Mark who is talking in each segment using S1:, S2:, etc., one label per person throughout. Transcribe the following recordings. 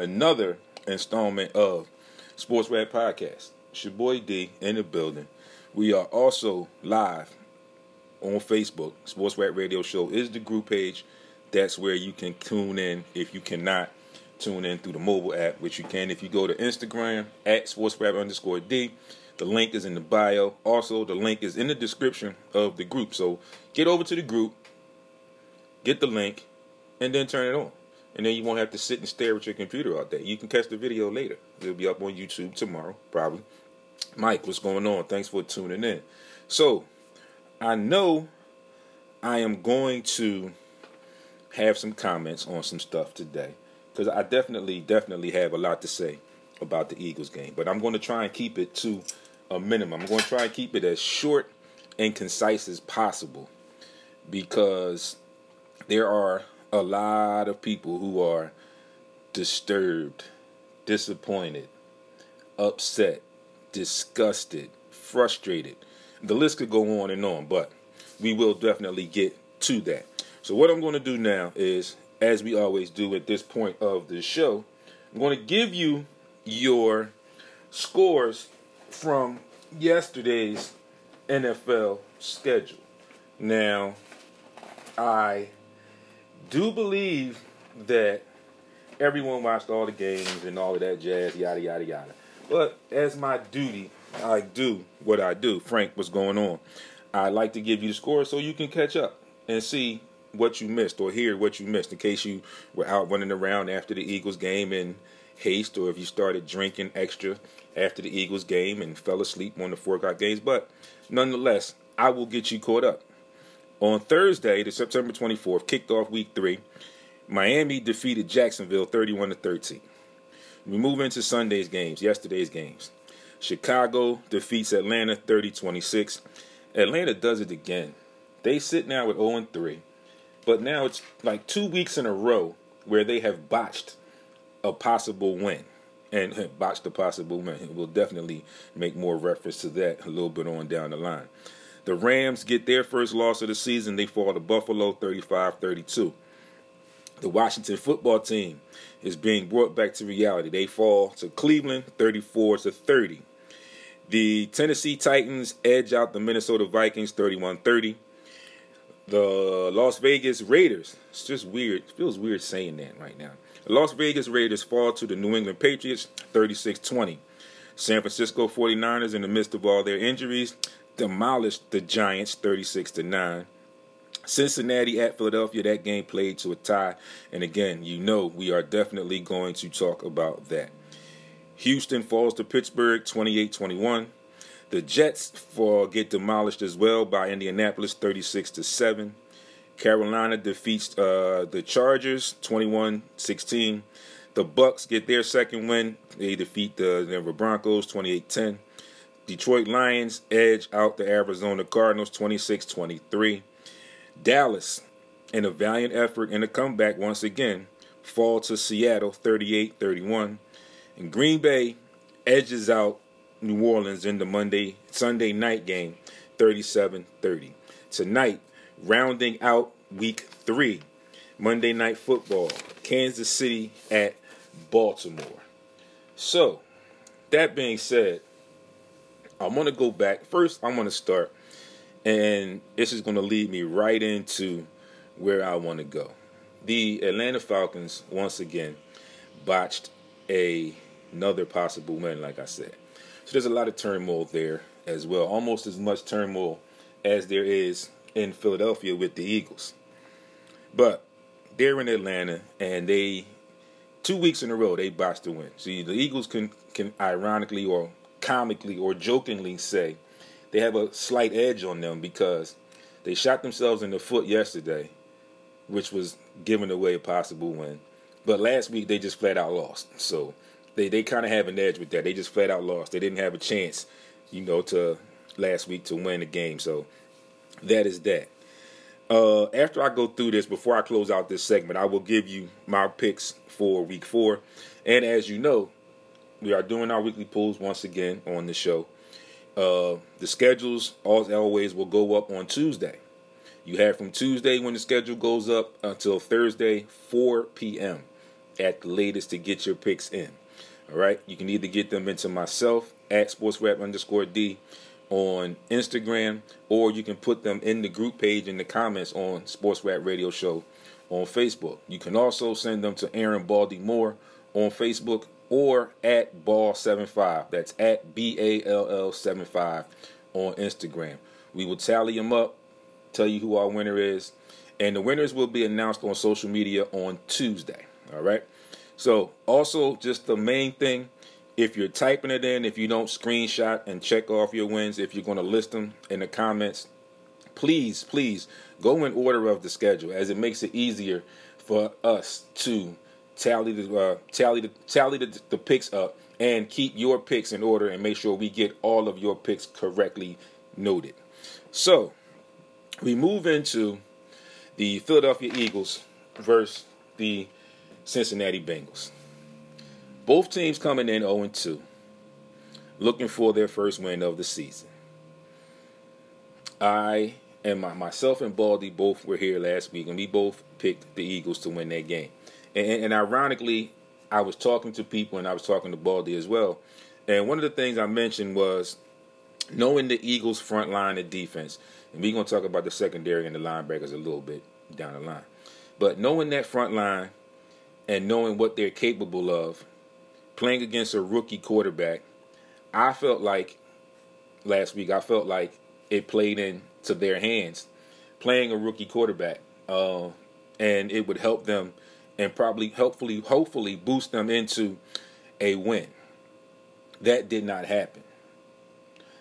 S1: another installment of Sports Rap Podcast. It's your boy D in the building. We are also live on Facebook. Sports Rap Radio Show is the group page. That's where you can tune in if you cannot tune in through the mobile app, which you can if you go to Instagram at Sports Rap underscore D. The link is in the bio. Also, the link is in the description of the group. So get over to the group, get the link, and then turn it on. And then you won't have to sit and stare at your computer all day. You can catch the video later. It'll be up on YouTube tomorrow, probably. Mike, what's going on? Thanks for tuning in. So, I know I am going to have some comments on some stuff today because I definitely, definitely have a lot to say about the Eagles game. But I'm going to try and keep it to a minimum. I'm going to try and keep it as short and concise as possible because there are a lot of people who are disturbed, disappointed, upset, disgusted, frustrated. The list could go on and on, but we will definitely get to that. So, what I'm going to do now is, as we always do at this point of the show, I'm going to give you your scores from yesterday's NFL schedule. Now, I do believe that everyone watched all the games and all of that jazz, yada, yada, yada. But as my duty, I do what I do. Frank, what's going on? I'd like to give you the score so you can catch up and see what you missed or hear what you missed in case you were out running around after the Eagles game in haste or if you started drinking extra after the Eagles game and fell asleep on the four o'clock games. But nonetheless, I will get you caught up. On Thursday, the September 24th, kicked off week three, Miami defeated Jacksonville 31 to 13. We move into Sunday's games, yesterday's games. Chicago defeats Atlanta 30 26. Atlanta does it again. They sit now with 0 3, but now it's like two weeks in a row where they have botched a possible win and botched a possible win. We'll definitely make more reference to that a little bit on down the line. The Rams get their first loss of the season. They fall to Buffalo 35 32. The Washington football team is being brought back to reality. They fall to Cleveland 34 to 30. The Tennessee Titans edge out the Minnesota Vikings 31 30. The Las Vegas Raiders, it's just weird. It feels weird saying that right now. The Las Vegas Raiders fall to the New England Patriots 36 20. San Francisco 49ers, in the midst of all their injuries, demolished the Giants 36 to 9. Cincinnati at Philadelphia, that game played to a tie. And again, you know we are definitely going to talk about that. Houston falls to Pittsburgh 28 21. The Jets fall, get demolished as well by Indianapolis 36 to 7. Carolina defeats uh, the Chargers 21 16. The Bucs get their second win. They defeat the Denver Broncos 28 10. Detroit Lions edge out the Arizona Cardinals 26 23. Dallas, in a valiant effort and a comeback once again, fall to Seattle 38 31. And Green Bay edges out New Orleans in the Monday Sunday night game 37 30. Tonight, rounding out week three, Monday night football, Kansas City at Baltimore. So, that being said, I'm going to go back. First, I want to start, and this is going to lead me right into where I want to go. The Atlanta Falcons, once again, botched a, another possible win, like I said. So there's a lot of turmoil there as well, almost as much turmoil as there is in Philadelphia with the Eagles. But they're in Atlanta, and they two weeks in a row they botched the win. See, the Eagles can can ironically or comically or jokingly say they have a slight edge on them because they shot themselves in the foot yesterday, which was giving away a possible win. But last week they just flat out lost. So they, they kind of have an edge with that. They just flat out lost. They didn't have a chance, you know, to last week to win the game. So that is that. Uh, after I go through this, before I close out this segment, I will give you my picks for week four. And as you know, we are doing our weekly pools once again on the show. Uh, the schedules, as always, will go up on Tuesday. You have from Tuesday when the schedule goes up until Thursday, 4 p.m. at the latest to get your picks in. All right, you can either get them into myself at sportsrap underscore D on Instagram, or you can put them in the group page in the comments on Sports Rap Radio Show on Facebook. You can also send them to Aaron Baldy Moore on Facebook or at Ball75. That's at B A L L 75 on Instagram. We will tally them up, tell you who our winner is, and the winners will be announced on social media on Tuesday. All right. So, also, just the main thing if you're typing it in, if you don't screenshot and check off your wins, if you're going to list them in the comments, please, please go in order of the schedule as it makes it easier for us to tally the uh, tally the tally the, the picks up and keep your picks in order and make sure we get all of your picks correctly noted. So we move into the Philadelphia Eagles versus the Cincinnati Bengals. Both teams coming in 0 2, looking for their first win of the season. I and my, myself and Baldy both were here last week, and we both picked the Eagles to win that game. And, and ironically, I was talking to people, and I was talking to Baldy as well. And one of the things I mentioned was knowing the Eagles' front line of defense. And we're going to talk about the secondary and the linebackers a little bit down the line. But knowing that front line and knowing what they're capable of, playing against a rookie quarterback, I felt like last week, I felt like it played into their hands playing a rookie quarterback. Uh, and it would help them and probably hopefully hopefully boost them into a win. That did not happen.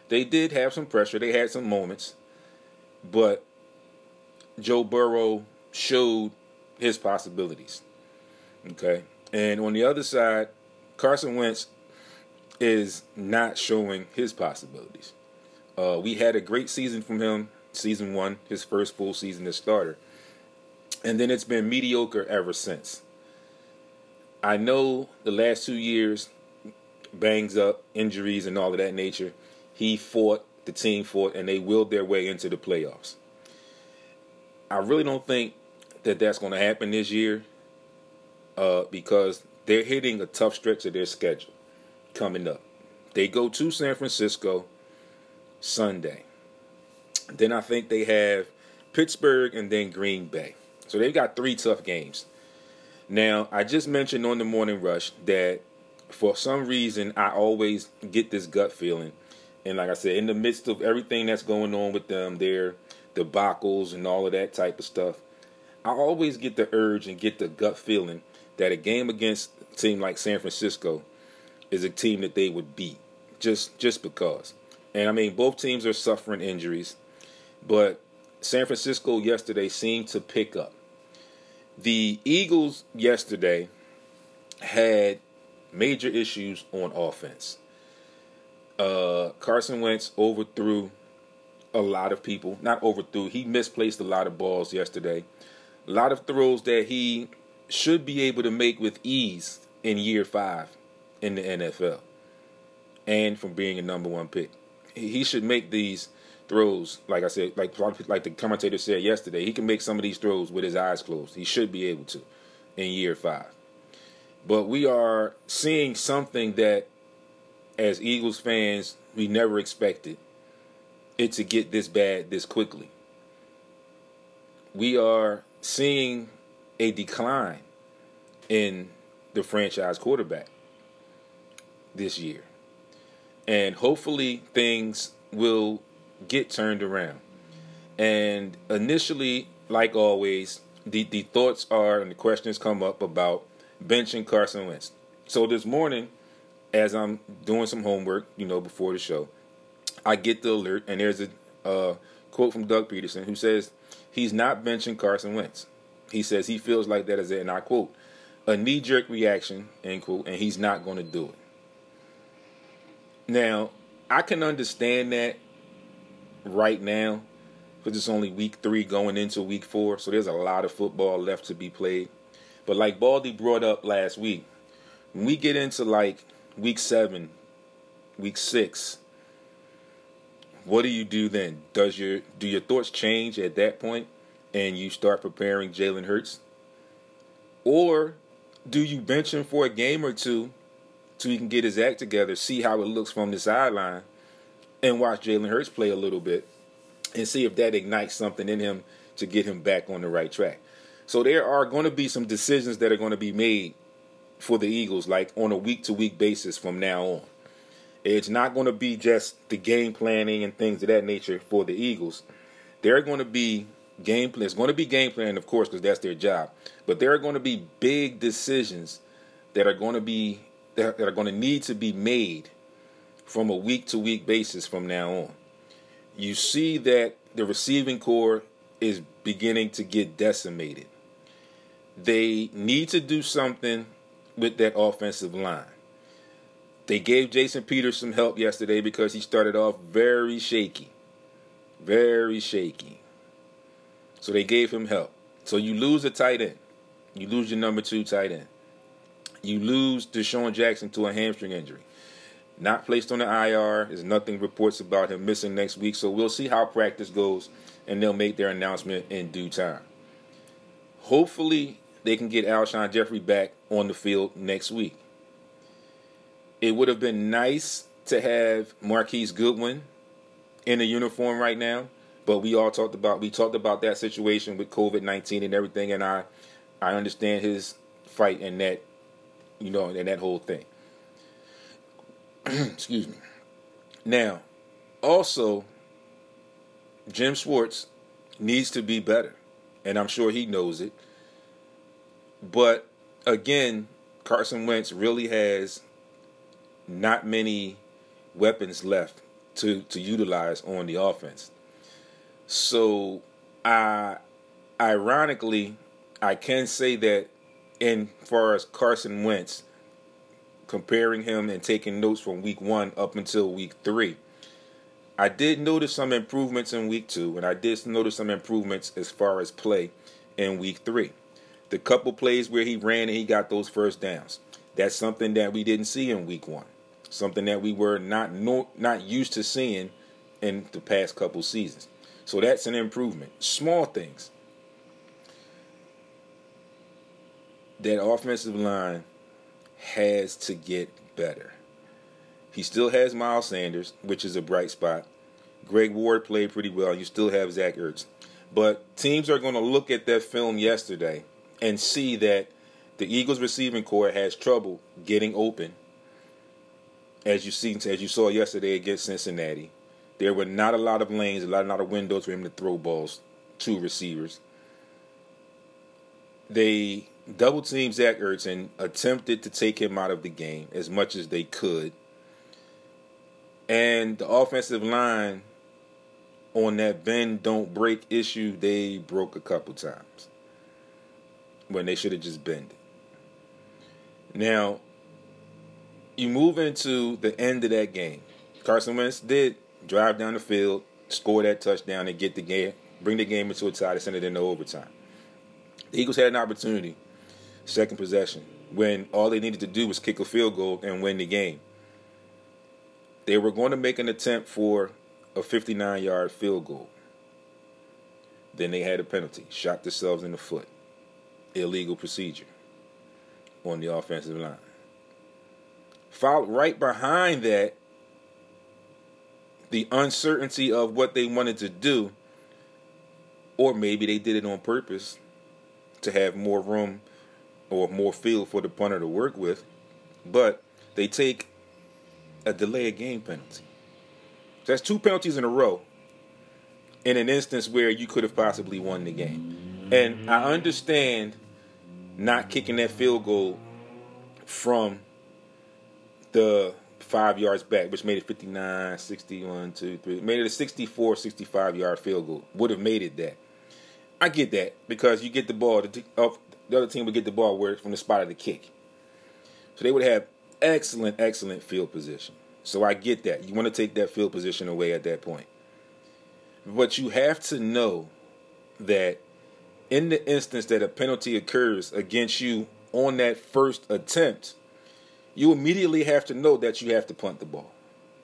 S1: They did have some pressure. They had some moments, but Joe Burrow showed his possibilities. Okay. And on the other side, Carson Wentz is not showing his possibilities. Uh, we had a great season from him, season one, his first full season as starter and then it's been mediocre ever since. I know the last two years, bangs up, injuries, and all of that nature. He fought, the team fought, and they willed their way into the playoffs. I really don't think that that's going to happen this year uh, because they're hitting a tough stretch of their schedule coming up. They go to San Francisco Sunday. Then I think they have Pittsburgh and then Green Bay. So they've got three tough games. Now, I just mentioned on the morning rush that for some reason I always get this gut feeling. And like I said, in the midst of everything that's going on with them, their debacles and all of that type of stuff, I always get the urge and get the gut feeling that a game against a team like San Francisco is a team that they would beat. Just just because. And I mean both teams are suffering injuries, but San Francisco yesterday seemed to pick up. The Eagles yesterday had major issues on offense. Uh, Carson Wentz overthrew a lot of people. Not overthrew, he misplaced a lot of balls yesterday. A lot of throws that he should be able to make with ease in year five in the NFL and from being a number one pick. He should make these throws, like I said, like like the commentator said yesterday, he can make some of these throws with his eyes closed. He should be able to in year five. But we are seeing something that, as Eagles fans, we never expected it to get this bad this quickly. We are seeing a decline in the franchise quarterback this year. And hopefully things will get turned around. And initially, like always, the, the thoughts are and the questions come up about benching Carson Wentz. So this morning, as I'm doing some homework, you know, before the show, I get the alert, and there's a uh, quote from Doug Pederson who says he's not benching Carson Wentz. He says he feels like that is, it, and I quote, a knee jerk reaction, end quote, and he's not going to do it. Now, I can understand that right now because it's only week three going into week four. So there's a lot of football left to be played. But like Baldy brought up last week, when we get into like week seven, week six, what do you do then? Does your do your thoughts change at that point and you start preparing Jalen Hurts? Or do you bench him for a game or two so he can get his act together, see how it looks from the sideline, and watch Jalen Hurts play a little bit and see if that ignites something in him to get him back on the right track. So there are going to be some decisions that are going to be made for the Eagles, like on a week to week basis from now on. It's not going to be just the game planning and things of that nature for the Eagles. There are going to be game plan. It's going to be game planning, of course, because that's their job. But there are going to be big decisions that are going to be that are going to need to be made from a week to week basis from now on. You see that the receiving core is beginning to get decimated. They need to do something with that offensive line. They gave Jason Peters some help yesterday because he started off very shaky. Very shaky. So they gave him help. So you lose a tight end. You lose your number two tight end. You lose DeSean Jackson to a hamstring injury. Not placed on the IR. There's nothing reports about him missing next week. So we'll see how practice goes, and they'll make their announcement in due time. Hopefully, they can get Alshon Jeffery back on the field next week. It would have been nice to have Marquise Goodwin in a uniform right now, but we all talked about we talked about that situation with COVID nineteen and everything, and I I understand his fight and that you know in that whole thing. Excuse me. Now, also, Jim Schwartz needs to be better, and I'm sure he knows it. But again, Carson Wentz really has not many weapons left to to utilize on the offense. So, I ironically, I can say that in far as Carson Wentz, comparing him and taking notes from week one up until week three. I did notice some improvements in week two, and I did notice some improvements as far as play in week three. The couple plays where he ran and he got those first downs. That's something that we didn't see in week one. Something that we were not no, not used to seeing in the past couple seasons. So that's an improvement. Small things. That offensive line has to get better. He still has Miles Sanders, which is a bright spot. Greg Ward played pretty well. You still have Zach Ertz. But teams are going to look at that film yesterday and see that the Eagles receiving core has trouble getting open. As you see, as you saw yesterday against Cincinnati, there were not a lot of lanes, a lot, a lot of windows for him to throw balls to receivers. They double team Zach Ertz attempted to take him out of the game as much as they could. And the offensive line on that bend don't break issue, they broke a couple times when they should have just bent it. Now, you move into the end of that game. Carson Wentz did drive down the field, score that touchdown, and get the game, bring the game into a tie to send it into overtime. The Eagles had an opportunity second possession when all they needed to do was kick a field goal and win the game. They were going to make an attempt for a 59 yard field goal. Then they had a penalty, shot themselves in the foot. Illegal procedure on the offensive line. Followed right behind that, the uncertainty of what they wanted to do, or maybe they did it on purpose to have more room or more field for the punter to work with, but they take a delay of game penalty. So that's two penalties in a row in an instance where you could have possibly won the game. And I understand not kicking that field goal from the five yards back, which made it 59, 61, 2, 3. Made it a 64, 65 yard field goal. Would have made it that. I get that because you get the ball up the other team would get the ball where from the spot of the kick. So they would have excellent, excellent field position. So I get that. You want to take that field position away at that point. But you have to know that in the instance that a penalty occurs against you on that first attempt, you immediately have to know that you have to punt the ball.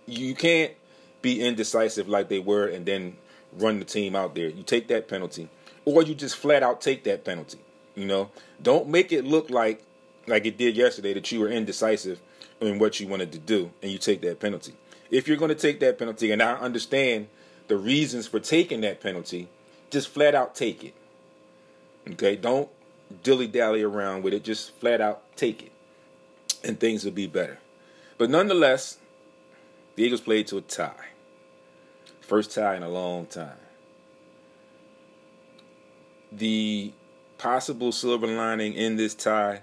S1: You can't be indecisive like they were and then run the team out there. You take that penalty, or you just flat out take that penalty. You know, don't make it look like like it did yesterday, that you were indecisive in what you wanted to do, and you take that penalty. If you're going to take that penalty, and I understand the reasons for taking that penalty, just flat out take it. Okay, don't dilly dally around with it. Just flat out take it, and things will be better. But nonetheless, the Eagles played to a tie. First tie in a long time. The possible silver lining in this tie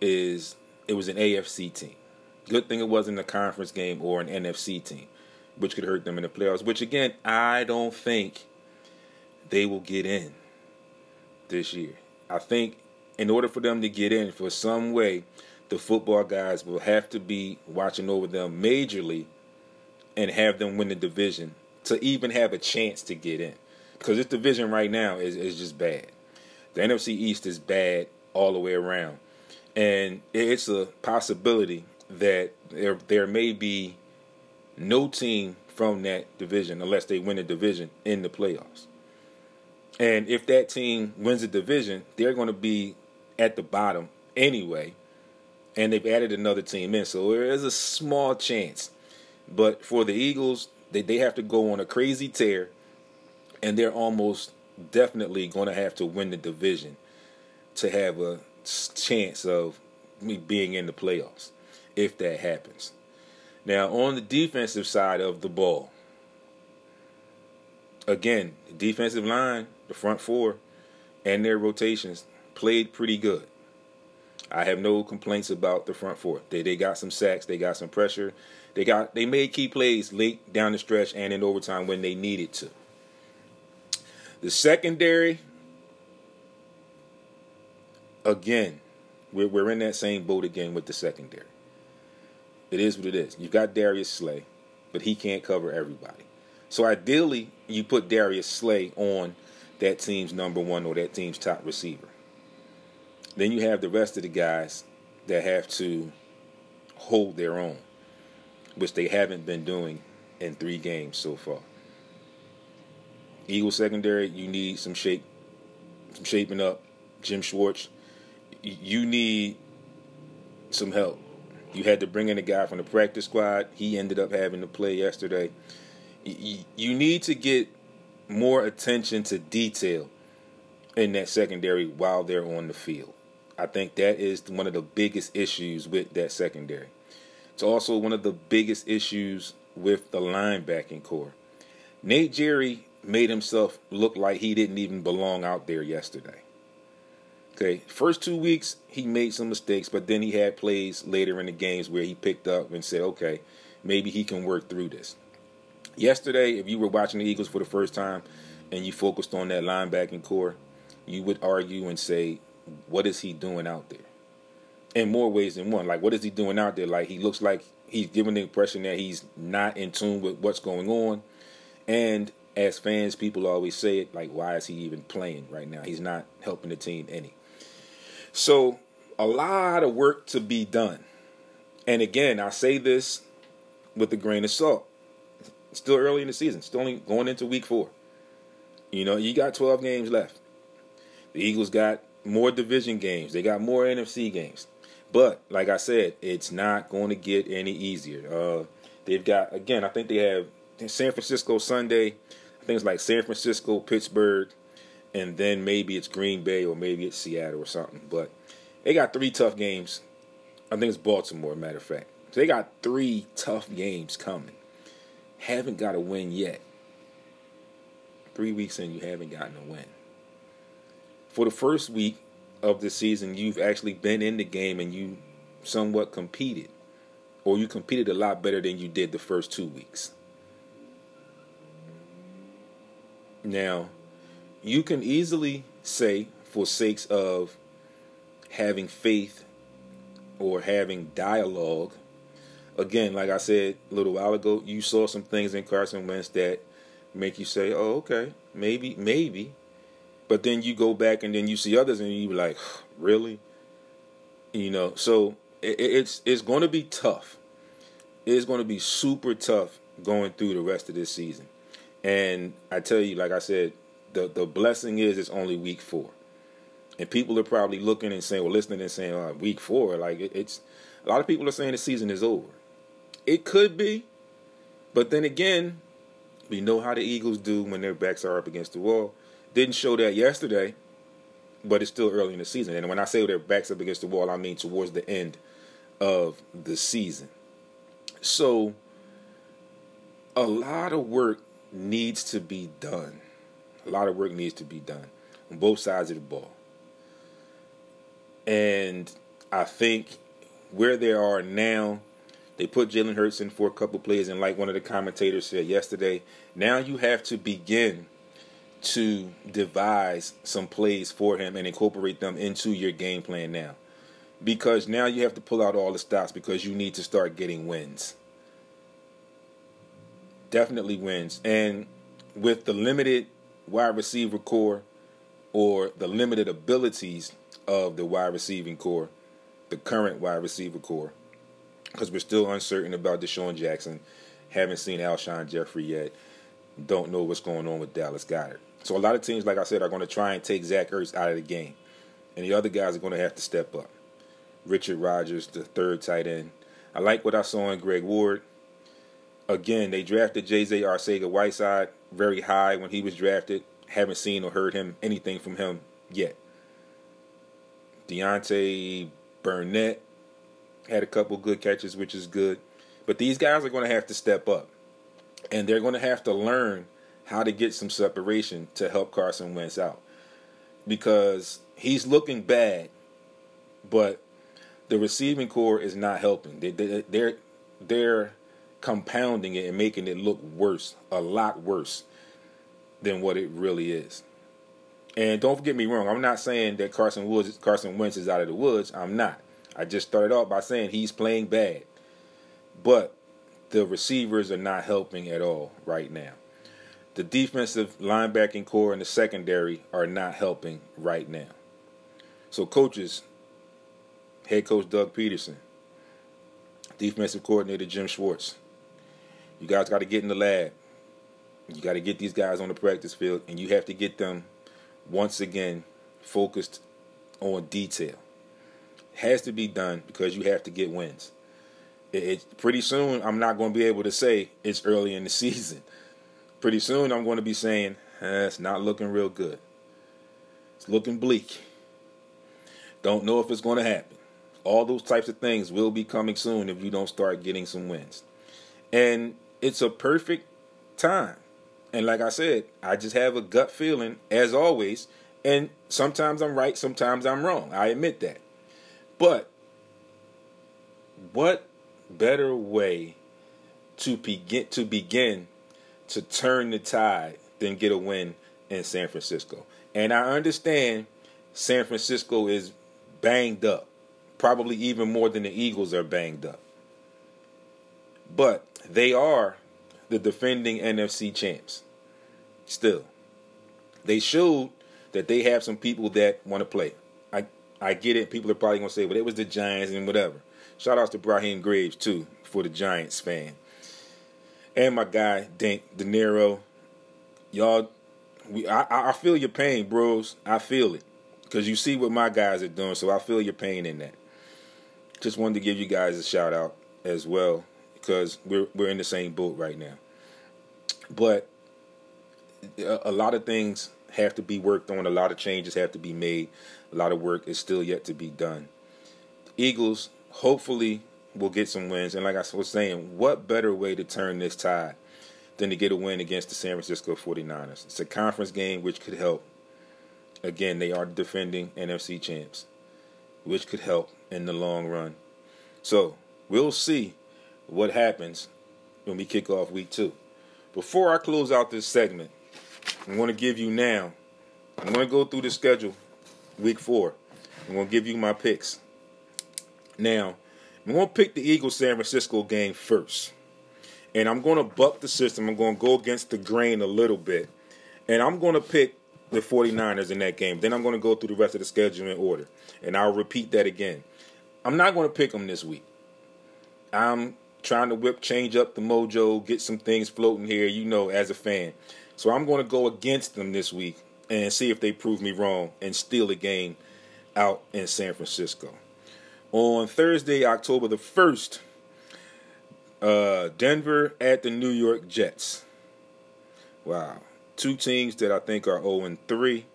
S1: is it was an AFC team. Good thing it wasn't a conference game or an NFC team, which could hurt them in the playoffs. Which again, I don't think they will get in this year. I think in order for them to get in, for some way, the football guys will have to be watching over them majorly and have them win the division to even have a chance to get in. Because this division right now is, is just bad. The NFC East is bad all the way around. And it's a possibility that there there may be no team from that division unless they win a division in the playoffs. And if that team wins the division, they're going to be at the bottom anyway. And they've added another team in. So there is a small chance. But for the Eagles, they, they have to go on a crazy tear. And they're almost definitely going to have to win the division to have a chance of me being in the playoffs if that happens. Now, on the defensive side of the ball, again, the defensive line, the front four, and their rotations played pretty good. I have no complaints about the front four. They they got some sacks, they got some pressure, they got they made key plays late down the stretch and in overtime when they needed to. The secondary, again, we're we're in that same boat again with the secondary. It is what it is. You've got Darius Slay, but he can't cover everybody. So ideally, you put Darius Slay on that team's number one or that team's top receiver. Then you have the rest of the guys that have to hold their own, which they haven't been doing in three games so far. Eagle secondary, you need some shape, some shaping up. Jim Schwartz, you need some help. You had to bring in a guy from the practice squad. He ended up having to play yesterday. You need to get more attention to detail in that secondary while they're on the field. I think that is one of the biggest issues with that secondary. It's also one of the biggest issues with the linebacking core. Nate Gerry made himself look like he didn't even belong out there yesterday. Okay, first two weeks he made some mistakes, but then he had plays later in the games where he picked up and said, "Okay, maybe he can work through this." Yesterday, if you were watching the Eagles for the first time and you focused on that linebacking core, you would argue and say, "What is he doing out there?" In more ways than one. Like, what is he doing out there? Like, he looks like he's giving the impression that he's not in tune with what's going on, and as fans, people always say it like, why is he even playing right now? He's not helping the team any. So, a lot of work to be done. And again, I say this with a grain of salt. Still early in the season, still only going into week four. You know, you got 12 games left. The Eagles got more division games, they got more NFC games. But, like I said, it's not going to get any easier. Uh, they've got, again, I think they have San Francisco Sunday. It's like San Francisco, Pittsburgh, and then maybe it's Green Bay or maybe it's Seattle or something. But they got three tough games. I think it's Baltimore, matter of fact. So they got three tough games coming. Haven't got a win yet. Three weeks in, you haven't gotten a win. For the first week of the season, you've actually been in the game and you somewhat competed. Or you competed a lot better than you did the first two weeks. Now, you can easily say, for sakes of having faith or having dialogue, again, like I said a little while ago, you saw some things in Carson Wentz that make you say, "Oh, okay, maybe, maybe," but then you go back and then you see others and you be like, "Really?" You know, so it, it's it's going to be tough. It's going to be super tough going through the rest of this season. And I tell you, like I said, the the blessing is it's only week four. And people are probably looking and saying, well, listening and saying, oh, week four, like it, it's a lot of people are saying the season is over. It could be, but then again, we know how the Eagles do when their backs are up against the wall. Didn't show that yesterday, but it's still early in the season. And when I say their backs up against the wall, I mean towards the end of the season. So a lot of work needs to be done. A lot of work needs to be done on both sides of the ball. And I think where they are now, they put Jalen Hurts in for a couple plays, and like one of the commentators said yesterday, now you have to begin to devise some plays for him and incorporate them into your game plan now. Because now you have to pull out all the stops because you need to start getting wins. Definitely wins. And with the limited wide receiver core or the limited abilities of the wide receiving core, the current wide receiver core, because we're still uncertain about DeSean Jackson, haven't seen Alshon Jeffery yet, don't know what's going on with Dallas Goedert. So a lot of teams, like I said, are going to try and take Zach Ertz out of the game, and the other guys are going to have to step up. Richard Rodgers, the third tight end. I like what I saw in Greg Ward. Again, they drafted J.J. Arcega-Whiteside very high when he was drafted. Haven't seen or heard him anything from him yet. Deontay Burnett had a couple good catches, which is good. But these guys are going to have to step up. And they're going to have to learn how to get some separation to help Carson Wentz out. Because he's looking bad, but the receiving core is not helping. They, they, they're they're compounding it and making it look worse, a lot worse than what it really is. And don't get me wrong, I'm not saying that Carson Woods, Carson Wentz is out of the woods. I'm not. I just started off by saying he's playing bad, but the receivers are not helping at all right now. The defensive linebacking core and the secondary are not helping right now. So, coaches, head coach Doug Pederson, defensive coordinator Jim Schwartz, you guys got to get in the lab. You got to get these guys on the practice field, and you have to get them once again focused on detail. It Has to be done because you have to get wins. It, pretty soon I'm not going to be able to say it's early in the season pretty soon I'm going to be saying, eh, it's not looking real good. It's looking bleak. Don't know if it's going to happen. All those types of things will be coming soon if you don't start getting some wins. And it's a perfect time. And like I said, I just have a gut feeling, as always. And sometimes I'm right, sometimes I'm wrong. I admit that. But what better way to begin to begin to turn the tide than get a win in San Francisco. And I understand San Francisco is banged up, probably even more than the Eagles are banged up. But they are the defending NFC champs. Still, they showed that they have some people that want to play. I I get it. People are probably gonna say, "But it was the Giants and whatever." Shout out to Brahim Graves too for the Giants fan and my guy Dink De Niro. Y'all, we I, I feel your pain, bros. I feel it because you see what my guys are doing, so I feel your pain in that. Just wanted to give you guys a shout out as well because we're we're in the same boat right now. But a, a lot of things have to be worked on. A lot of changes have to be made. A lot of work is still yet to be done. Eagles hopefully will get some wins. And like I was saying, what better way to turn this tide than to get a win against the San Francisco 49ers? It's a conference game which could help. Again, they are defending NFC champs, which could help in the long run. So we'll see what happens when we kick off week two. Before I close out this segment, I'm going to give you now, I'm going to go through the schedule week four. I'm going to give you my picks. Now, I'm going to pick the Eagles San Francisco game first. And I'm going to buck the system. I'm going to go against the grain a little bit. And I'm going to pick the 49ers in that game. Then I'm going to go through the rest of the schedule in order. And I'll repeat that again. I'm not going to pick them this week. I'm trying to whip, change up the mojo, get some things floating here, you know, as a fan. So I'm going to go against them this week and see if they prove me wrong and steal a game out in San Francisco. On Thursday, October the 1st, uh, Denver at the New York Jets. Wow. Two teams that I think are 0 3.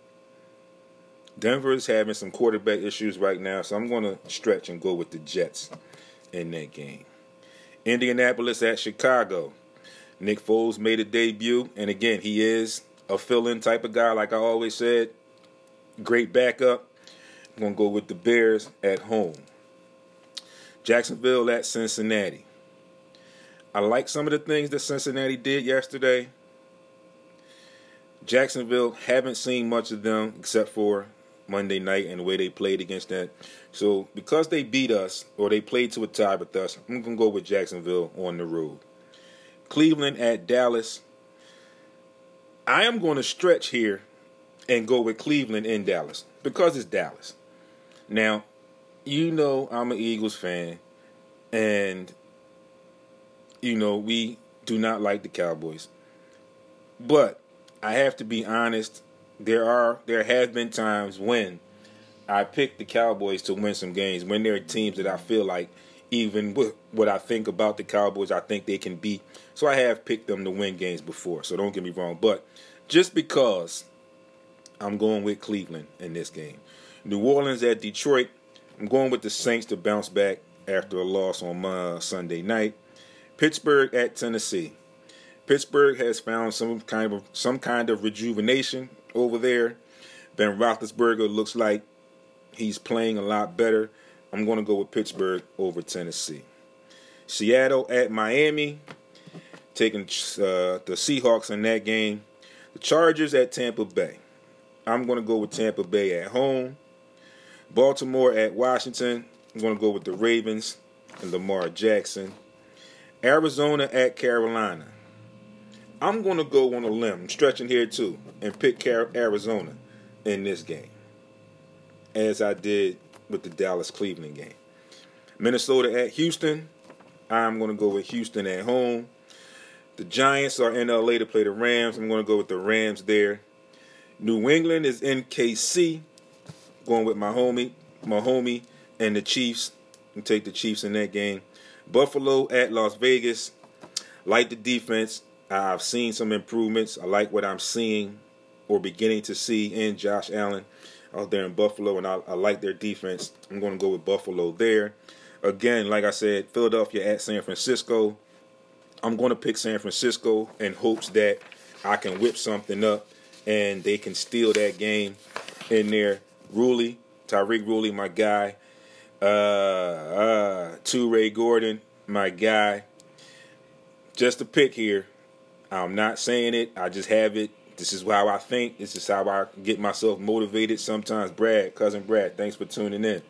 S1: Denver is having some quarterback issues right now, so I'm going to stretch and go with the Jets in that game. Indianapolis at Chicago. Nick Foles made a debut, and again, he is a fill-in type of guy, like I always said. Great backup. I'm gonna go with the Bears at home. Jacksonville at Cincinnati. I like some of the things that Cincinnati did yesterday. Jacksonville haven't seen much of them except for Monday night and the way they played against that. So because they beat us or they played to a tie with us, I'm gonna go with Jacksonville on the road. Cleveland at Dallas. I am going to stretch here and go with Cleveland in Dallas because it's Dallas. Now, you know I'm an Eagles fan, and you know we do not like the Cowboys. But I have to be honest. There are there have been times when I picked the Cowboys to win some games when there are teams that I feel like even with what I think about the Cowboys, I think they can beat. So I have picked them to win games before. So don't get me wrong. But just because I'm going with Cleveland in this game. New Orleans at Detroit. I'm going with the Saints to bounce back after a loss on my Sunday night. Pittsburgh at Tennessee. Pittsburgh has found some kind of some kind of rejuvenation over there. Ben Roethlisberger looks like he's playing a lot better. I'm going to go with Pittsburgh over Tennessee. Seattle at Miami, taking uh, the Seahawks in that game. The Chargers at Tampa Bay. I'm going to go with Tampa Bay at home. Baltimore at Washington. I'm going to go with the Ravens and Lamar Jackson. Arizona at Carolina. I'm going to go on a limb, I'm stretching here too, and pick Arizona in this game, as I did with the Dallas Cleveland game. Minnesota at Houston. I'm going to go with Houston at home. The Giants are in LA to play the Rams. I'm going to go with the Rams there. New England is in KC. Going with my homie, my homie, and the Chiefs. And take the Chiefs in that game. Buffalo at Las Vegas. Like the defense. I've seen some improvements. I like what I'm seeing or beginning to see in Josh Allen out there in Buffalo, and I, I like their defense. I'm going to go with Buffalo there. Again, like I said, Philadelphia at San Francisco. I'm going to pick San Francisco in hopes that I can whip something up and they can steal that game in there. Ruley, Tariq Ruley, my guy. Uh, uh, Ray Gordon, my guy. Just a pick here. I'm not saying it. I just have it. This is how I think. This is how I get myself motivated. Sometimes, Brad, cousin Brad, thanks for tuning in.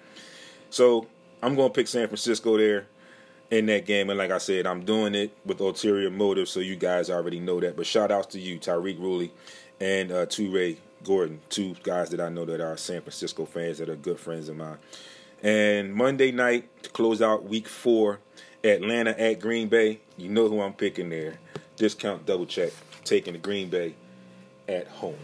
S1: So I'm going to pick San Francisco there in that game. And like I said, I'm doing it with ulterior motives, so you guys already know that. But shout outs to you, Tariq Ruley and uh, Ray Gordon, two guys that I know that are San Francisco fans that are good friends of mine. And Monday night to close out week four, Atlanta at Green Bay. You know who I'm picking there. Discount double check, taking the Green Bay at home.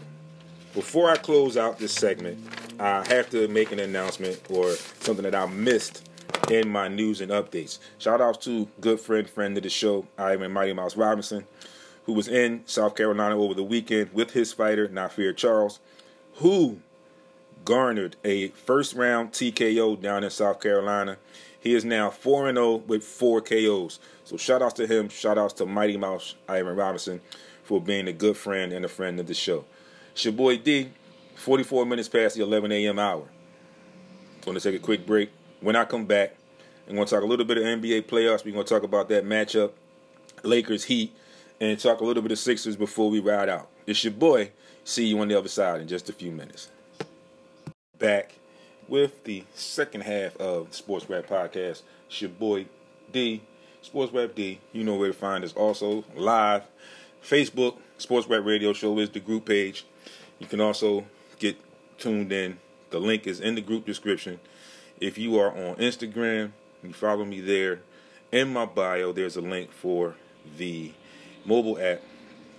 S1: Before I close out this segment, I have to make an announcement or something that I missed in my news and updates. Shout out to good friend, friend of the show, Ivan Mighty Mouse Robinson, who was in South Carolina over the weekend with his fighter, Nafir Charles, who garnered a first round TKO down in South Carolina. He is now 4 0 with four KOs. So shout outs to him. Shout outs to Mighty Mouse Ivan Robinson for being a good friend and a friend of the show. It's your boy D, 44 minutes past the 11 a.m. hour. Going to take a quick break. When I come back, I'm going to talk a little bit of NBA playoffs. We're going to talk about that matchup, Lakers Heat, and talk a little bit of Sixers before we ride out. It's your boy. See you on the other side in just a few minutes. Back with the second half of Sports Rap Podcast. It's your boy D, Sports Rap D. You know where to find us. Also live, Facebook, Sports Rap Radio Show is the group page. You can also get tuned in. The link is in the group description. If you are on Instagram, you follow me there. In my bio, there's a link for the mobile app.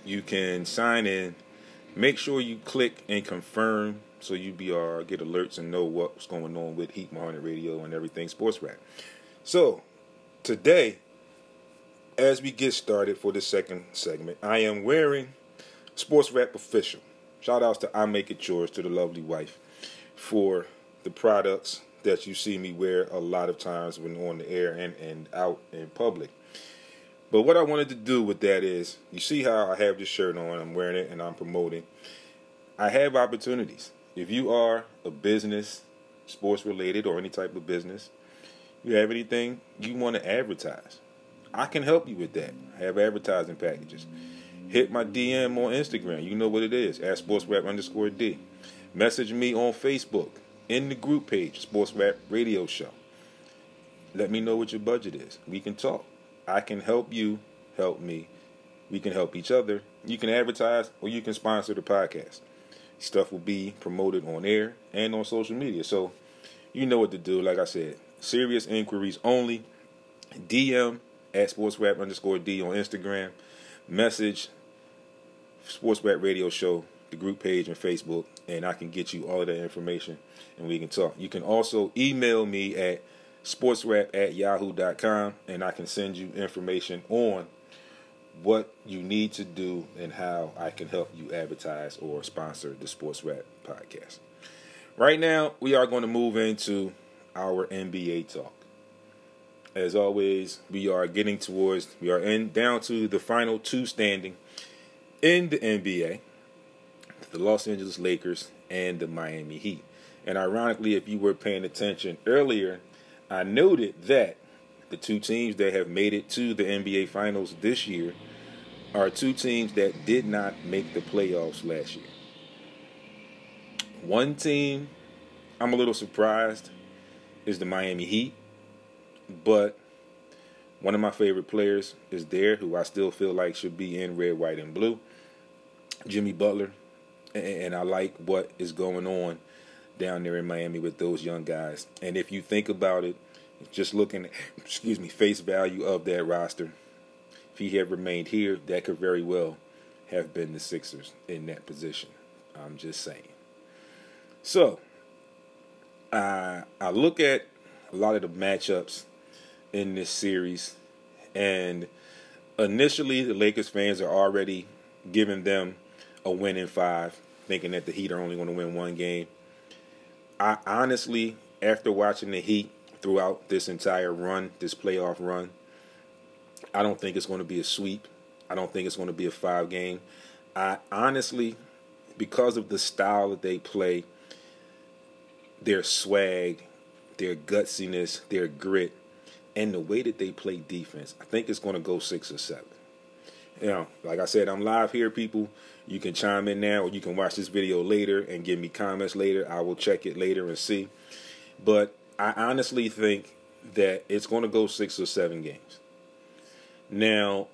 S1: You can sign in. Make sure you click and confirm so you be uh, get alerts and know what's going on with Heat 100 Radio and everything sports rap. So today, as we get started for the second segment, I am wearing Sports Rap Official. Shout outs to I Make It Yours to the lovely wife for the products that you see me wear a lot of times when on the air and, and out in public. But what I wanted to do with that is, you see how I have this shirt on, I'm wearing it, and I'm promoting. I have opportunities. If you are a business, sports related, or any type of business, you have anything you want to advertise, I can help you with that. I have advertising packages. Hit my DM on Instagram. You know what it is, at sportsrap underscore D. Message me on Facebook in the group page, Sports Rap Radio Show. Let me know what your budget is. We can talk. I can help you help me. We can help each other. You can advertise or you can sponsor the podcast. Stuff will be promoted on air and on social media. So you know what to do. Like I said, serious inquiries only. DM at sportsrap underscore D on Instagram. Message Sports Rap Radio Show, the group page on Facebook, and I can get you all of that information and we can talk. You can also email me at sportsrap at yahoo.com and I can send you information on what you need to do and how I can help you advertise or sponsor the Sports Rap podcast. Right now, we are going to move into our NBA talk. As always, we are getting towards, we are in down to the final two standing in the NBA the Los Angeles Lakers and the Miami Heat. And ironically, if you were paying attention earlier, I noted that the two teams that have made it to the NBA Finals this year are two teams that did not make the playoffs last year. One team I'm a little surprised is the Miami Heat, but one of my favorite players is there who I still feel like should be in red, white, and blue. Jimmy Butler. And I like what is going on down there in Miami with those young guys. And if you think about it, just looking, at, excuse me, face value of that roster, if he had remained here, that could very well have been the Sixers in that position. I'm just saying. So, I I look at a lot of the matchups in this series, and initially the Lakers fans are already giving them a win in five, thinking that the Heat are only going to win one game. I honestly, after watching the Heat throughout this entire run, this playoff run, I don't think it's going to be a sweep. I don't think it's going to be a five game. I honestly, because of the style that they play, their swag, their gutsiness, their grit, and the way that they play defense, I think it's going to go six or seven. You know, like I said, I'm live here, people. You can chime in now, or you can watch this video later and give me comments later. I will check it later and see. But I honestly think that it's going to go six or seven games. Now,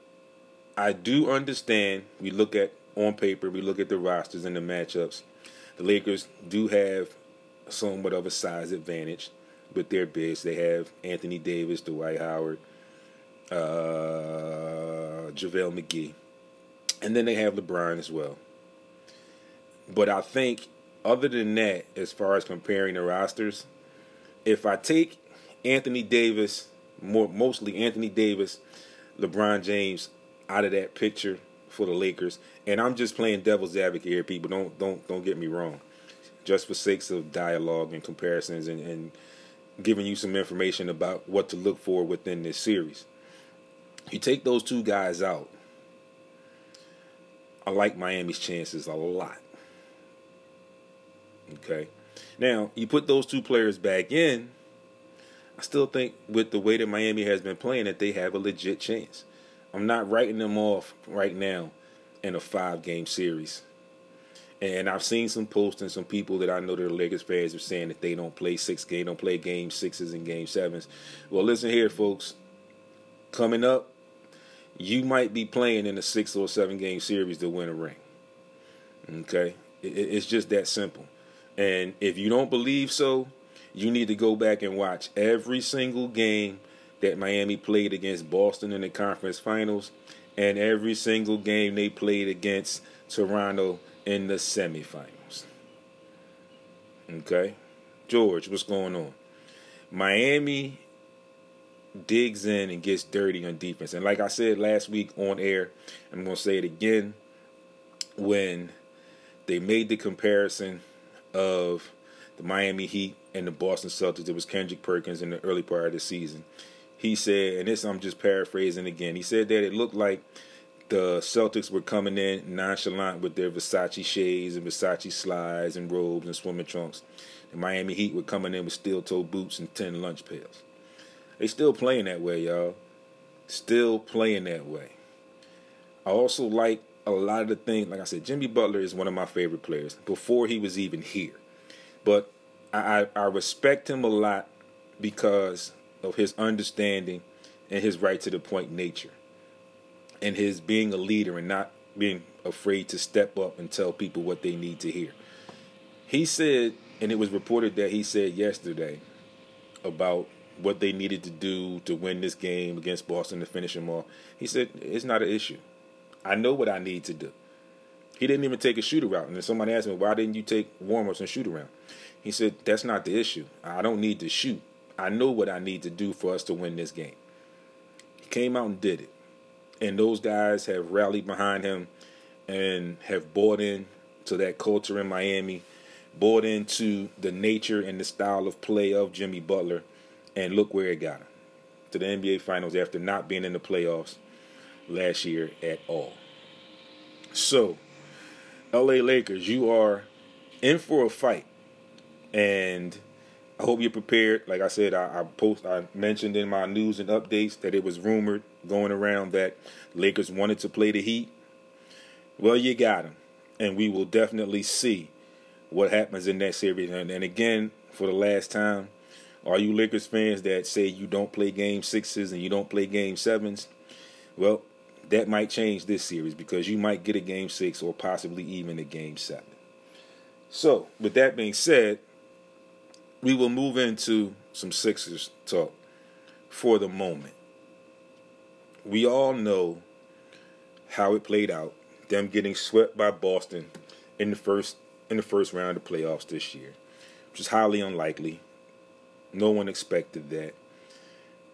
S1: I do understand. We look at on paper, we look at the rosters and the matchups. The Lakers do have somewhat of a size advantage with their bigs. They have Anthony Davis, Dwight Howard, uh, JaVale McGee. And then they have LeBron as well. But I think, other than that, as far as comparing the rosters, if I take Anthony Davis, more mostly Anthony Davis, LeBron James out of that picture for the Lakers, and I'm just playing devil's advocate here, people. Don't don't don't get me wrong. Just for sakes of dialogue and comparisons and, and giving you some information about what to look for within this series. You take those two guys out, I like Miami's chances a lot. Okay. Now, you put those two players back in, I still think with the way that Miami has been playing that they have a legit chance. I'm not writing them off right now in a five game series. And I've seen some posts and some people that I know that are Lakers fans are saying that they don't play six game, don't play game sixes and game sevens. Well, listen here, folks. Coming up, you might be playing in a six or seven game series to win a ring. Okay? It's just that simple. And if you don't believe so, you need to go back and watch every single game that Miami played against Boston in the conference finals and every single game they played against Toronto in the semifinals. Okay, George, what's going on? Miami digs in and gets dirty on defense. And like I said last week on air, I'm going to say it again when they made the comparison of the Miami Heat and the Boston Celtics. It was Kendrick Perkins in the early part of the season. He said, and this I'm just paraphrasing again. He said that it looked like the Celtics were coming in nonchalant with their Versace shades and Versace slides and robes and swimming trunks. The Miami Heat were coming in with steel toe boots and 10 lunch pails. They still playing that way, y'all. Still playing that way. I also like a lot of the things. Like I said, Jimmy Butler is one of my favorite players before he was even here. But I, I, I respect him a lot because of his understanding and his right to the point nature, and his being a leader and not being afraid to step up and tell people what they need to hear. He said, and it was reported that he said yesterday about what they needed to do to win this game against Boston to finish them off. He said, It's not an issue. I know what I need to do. He didn't even take a shoot around. And then somebody asked me, Why didn't you take warm ups and shoot around? He said, That's not the issue. I don't need to shoot. I know what I need to do for us to win this game. He came out and did it. And those guys have rallied behind him and have bought in to that culture in Miami, bought into the nature and the style of play of Jimmy Butler and look where it got him to the NBA Finals after not being in the playoffs last year at all. So, LA Lakers, you are in for a fight. And I hope you're prepared. Like I said, I, I, post I mentioned in my news and updates that it was rumored going around that Lakers wanted to play the Heat. Well, you got them, and we will definitely see what happens in that series. And, and again, for the last time, are you Lakers fans that say you don't play game sixes and you don't play game sevens, well, that might change this series because you might get a game six or possibly even a game seven. So, with that being said, we will move into some Sixers talk for the moment. We all know how it played out, them getting swept by Boston in the first in the first round of playoffs this year, which is highly unlikely. No one expected that.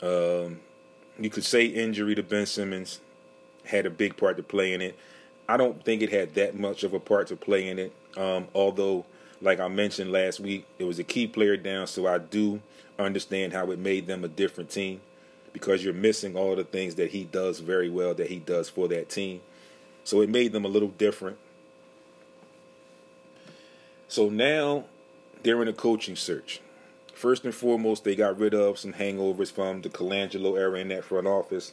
S1: Um, you could say injury to Ben Simmons had a big part to play in it. I don't think it had that much of a part to play in it. Um, although, like I mentioned last week, it was a key player down, so I do understand how it made them a different team because you're missing all the things that he does very well that he does for that team. So it made them a little different. So now they're in a coaching search. First and foremost, they got rid of some hangovers from the Colangelo era in that front office,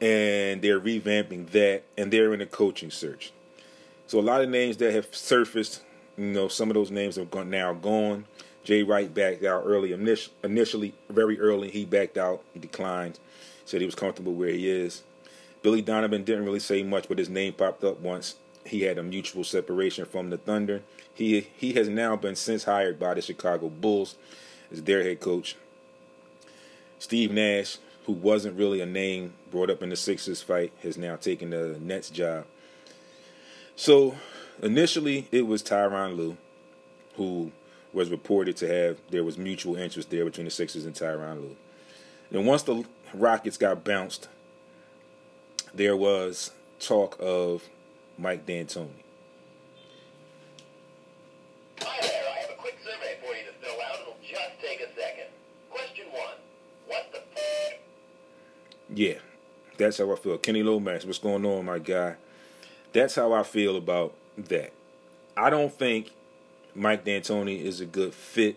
S1: and they're revamping that, and they're in a coaching search. So a lot of names that have surfaced, you know, some of those names are now gone. Jay Wright backed out early. Initially, very early, he backed out. He declined. Said he was comfortable where he is. Billy Donovan didn't really say much, but his name popped up once. He had a mutual separation from the Thunder. He he has now been since hired by the Chicago Bulls as their head coach. Steve Nash, who wasn't really a name brought up in the Sixers fight, has now taken the Nets job. So initially it was Tyronn Lue, who was reported to have there was mutual interest there between the Sixers and Tyronn Lue. And once the Rockets got bounced, there was talk of Mike D'Antoni. Yeah, that's how I feel. Kenny Lomax, what's going on, my guy? That's how I feel about that. I don't think Mike D'Antoni is a good fit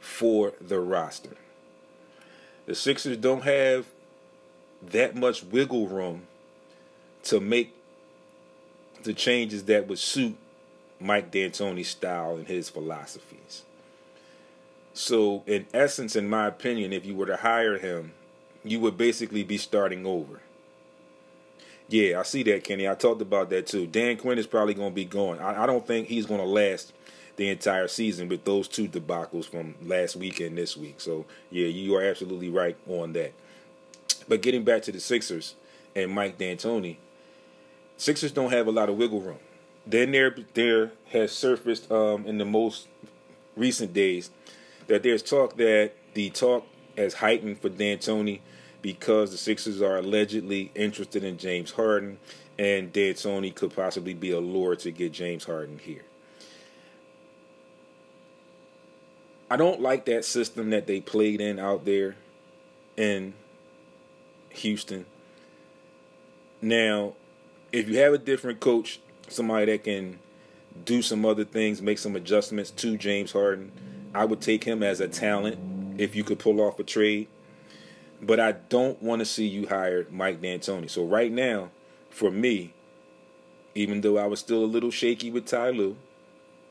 S1: for the roster. The Sixers don't have that much wiggle room to make the changes that would suit Mike D'Antoni's style and his philosophies. So, in essence, in my opinion, if you were to hire him, you would basically be starting over. Yeah, I see that, Kenny. I talked about that too. Dan Quinn is probably going to be going. I, I don't think he's going to last the entire season with those two debacles from last week and this week. So, yeah, you are absolutely right on that. But getting back to the Sixers and Mike D'Antoni, Sixers don't have a lot of wiggle room. Then there, there has surfaced um, in the most recent days that there's talk that the talk has heightened for D'Antoni because the Sixers are allegedly interested in James Harden, and D'Antoni could possibly be a lure to get James Harden here. I don't like that system that they played in out there in Houston. Now, if you have a different coach, somebody that can do some other things, make some adjustments to James Harden, I would take him as a talent if you could pull off a trade. But I don't want to see you hire Mike D'Antoni. So right now, for me, even though I was still a little shaky with Ty Lue,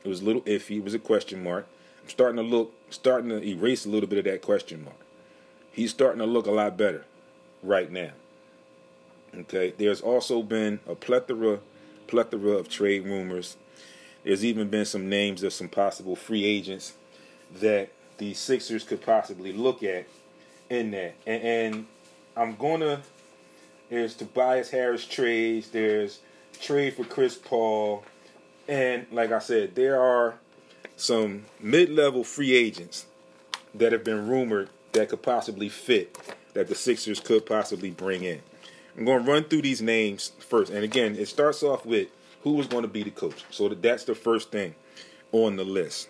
S1: it was a little iffy, it was a question mark. I'm starting to look, starting to erase a little bit of that question mark. He's starting to look a lot better right now. Okay, there's also been a plethora, plethora of trade rumors. There's even been some names of some possible free agents that the Sixers could possibly look at in that. And, and I'm gonna. There's Tobias Harris trades. There's trade for Chris Paul, and like I said, there are some mid-level free agents that have been rumored that could possibly fit that the Sixers could possibly bring in. I'm going to run through these names first, and again, it starts off with who is going to be the coach. So that's the first thing on the list.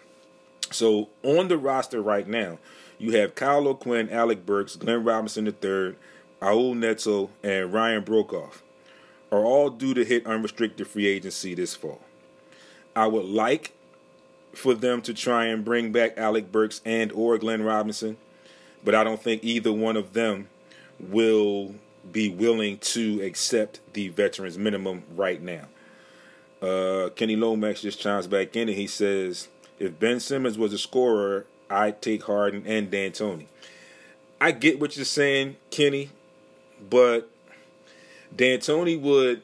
S1: So on the roster right now, you have Kyle O'Quinn, Alec Burks, Glenn Robinson III, Raul Neto, and Ryan Broekhoff are all due to hit unrestricted free agency this fall. I would like for them to try and bring back Alec Burks and or Glenn Robinson, but I don't think either one of them will be willing to accept the veterans minimum right now. Uh, Kenny Lomax just chimes back in and he says, if Ben Simmons was a scorer, I'd take Harden and D'Antoni. I get what you're saying, Kenny, but D'Antoni would,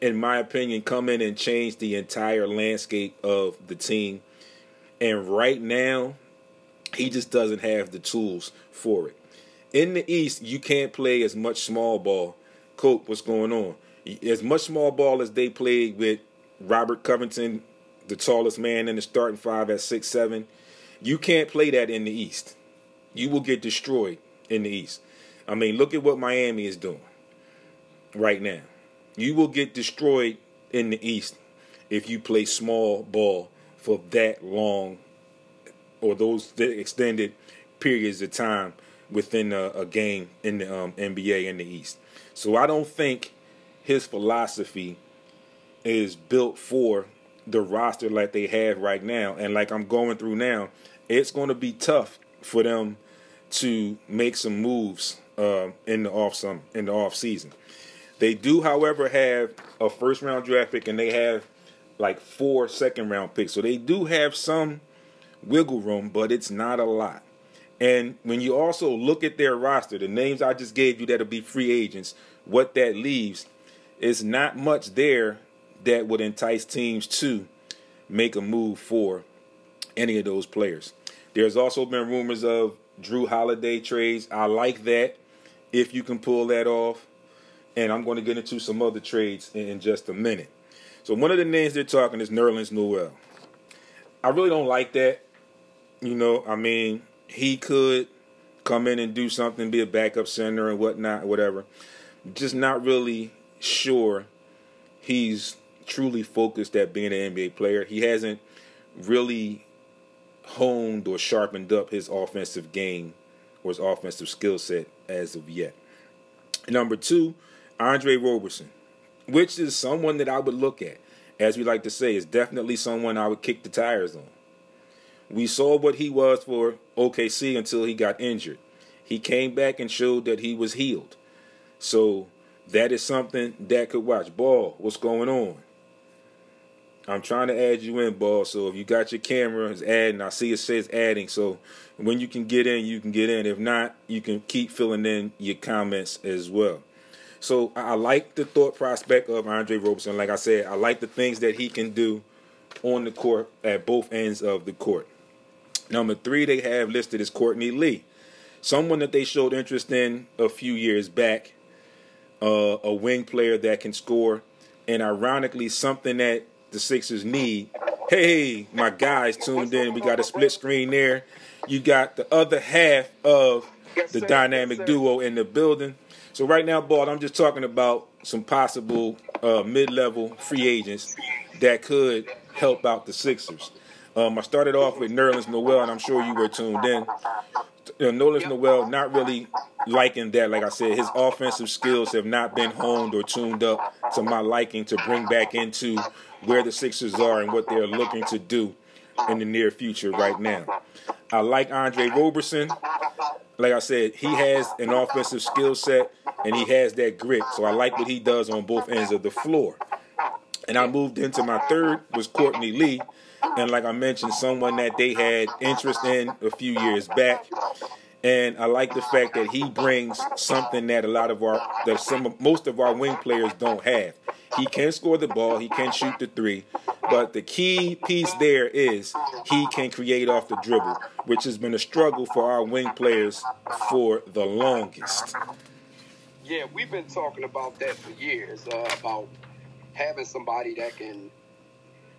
S1: in my opinion, come in and change the entire landscape of the team. And right now, he just doesn't have the tools for it. In the East, you can't play as much small ball. Cope, what's going on? As much small ball as they played with Robert Covington the tallest man in the starting five at six seven. You can't play that in the East. You will get destroyed in the East. I mean, look at what Miami is doing right now. You will get destroyed in the East if you play small ball for that long or those extended periods of time within a, a game in the um, NBA in the East. So I don't think his philosophy is built for the roster like they have right now, and like I'm going through now, it's going to be tough for them to make some moves uh, in the off some in the off season. They do, however, have a first round draft pick, and they have like four second round picks, so they do have some wiggle room, but it's not a lot. And when you also look at their roster, the names I just gave you that'll be free agents, what that leaves is not much there that would entice teams to make a move for any of those players. There's also been rumors of Jrue Holiday trades. I like that if you can pull that off. And I'm going to get into some other trades in just a minute. So one of the names they're talking is Nerlens Noel. I really don't like that. You know, I mean, he could come in and do something, be a backup center and whatnot, whatever. Just not really sure he's truly focused at being an NBA player. He hasn't really honed or sharpened up his offensive game or his offensive skill set as of yet. Number two, Andre Roberson, which is someone that I would look at. As we like to say, is definitely someone I would kick the tires on. We saw what he was for OKC until he got injured. He came back and showed that he was healed. So that is something that could watch. Ball, what's going on? I'm trying to add you in, ball. So if you got your camera, it's adding. I see it says adding. So when you can get in, you can get in. If not, you can keep filling in your comments as well. So I like the thought prospect of Andre Roberson. Like I said, I like the things that he can do on the court at both ends of the court. Number three, they have listed as Courtney Lee, someone that they showed interest in a few years back, uh, a wing player that can score, and ironically, something that the Sixers need Hey, my guys tuned in. We got a split screen there. You got the other half of the dynamic duo in the building. So right now, Bald, I'm just talking about some possible uh, mid-level free agents that could help out the Sixers. Um, I started off with Nerlens Noel, and I'm sure you were tuned in. You know, Nerlens Noel, not really liking that. Like I said, his offensive skills have not been honed or tuned up to my liking to bring back into where the Sixers are and what they're looking to do in the near future right now. I like Andre Roberson. Like I said, he has an offensive skill set and he has that grit. So I like what he does on both ends of the floor. And I moved into my third was Courtney Lee. And like I mentioned, someone that they had interest in a few years back. And I like the fact that he brings something that a lot of our that some most of our wing players don't have. He can score the ball, he can shoot the three, but the key piece there is he can create off the dribble, which has been a struggle for our wing players for the longest.
S2: Yeah, we've been talking about that for years uh, about having somebody that can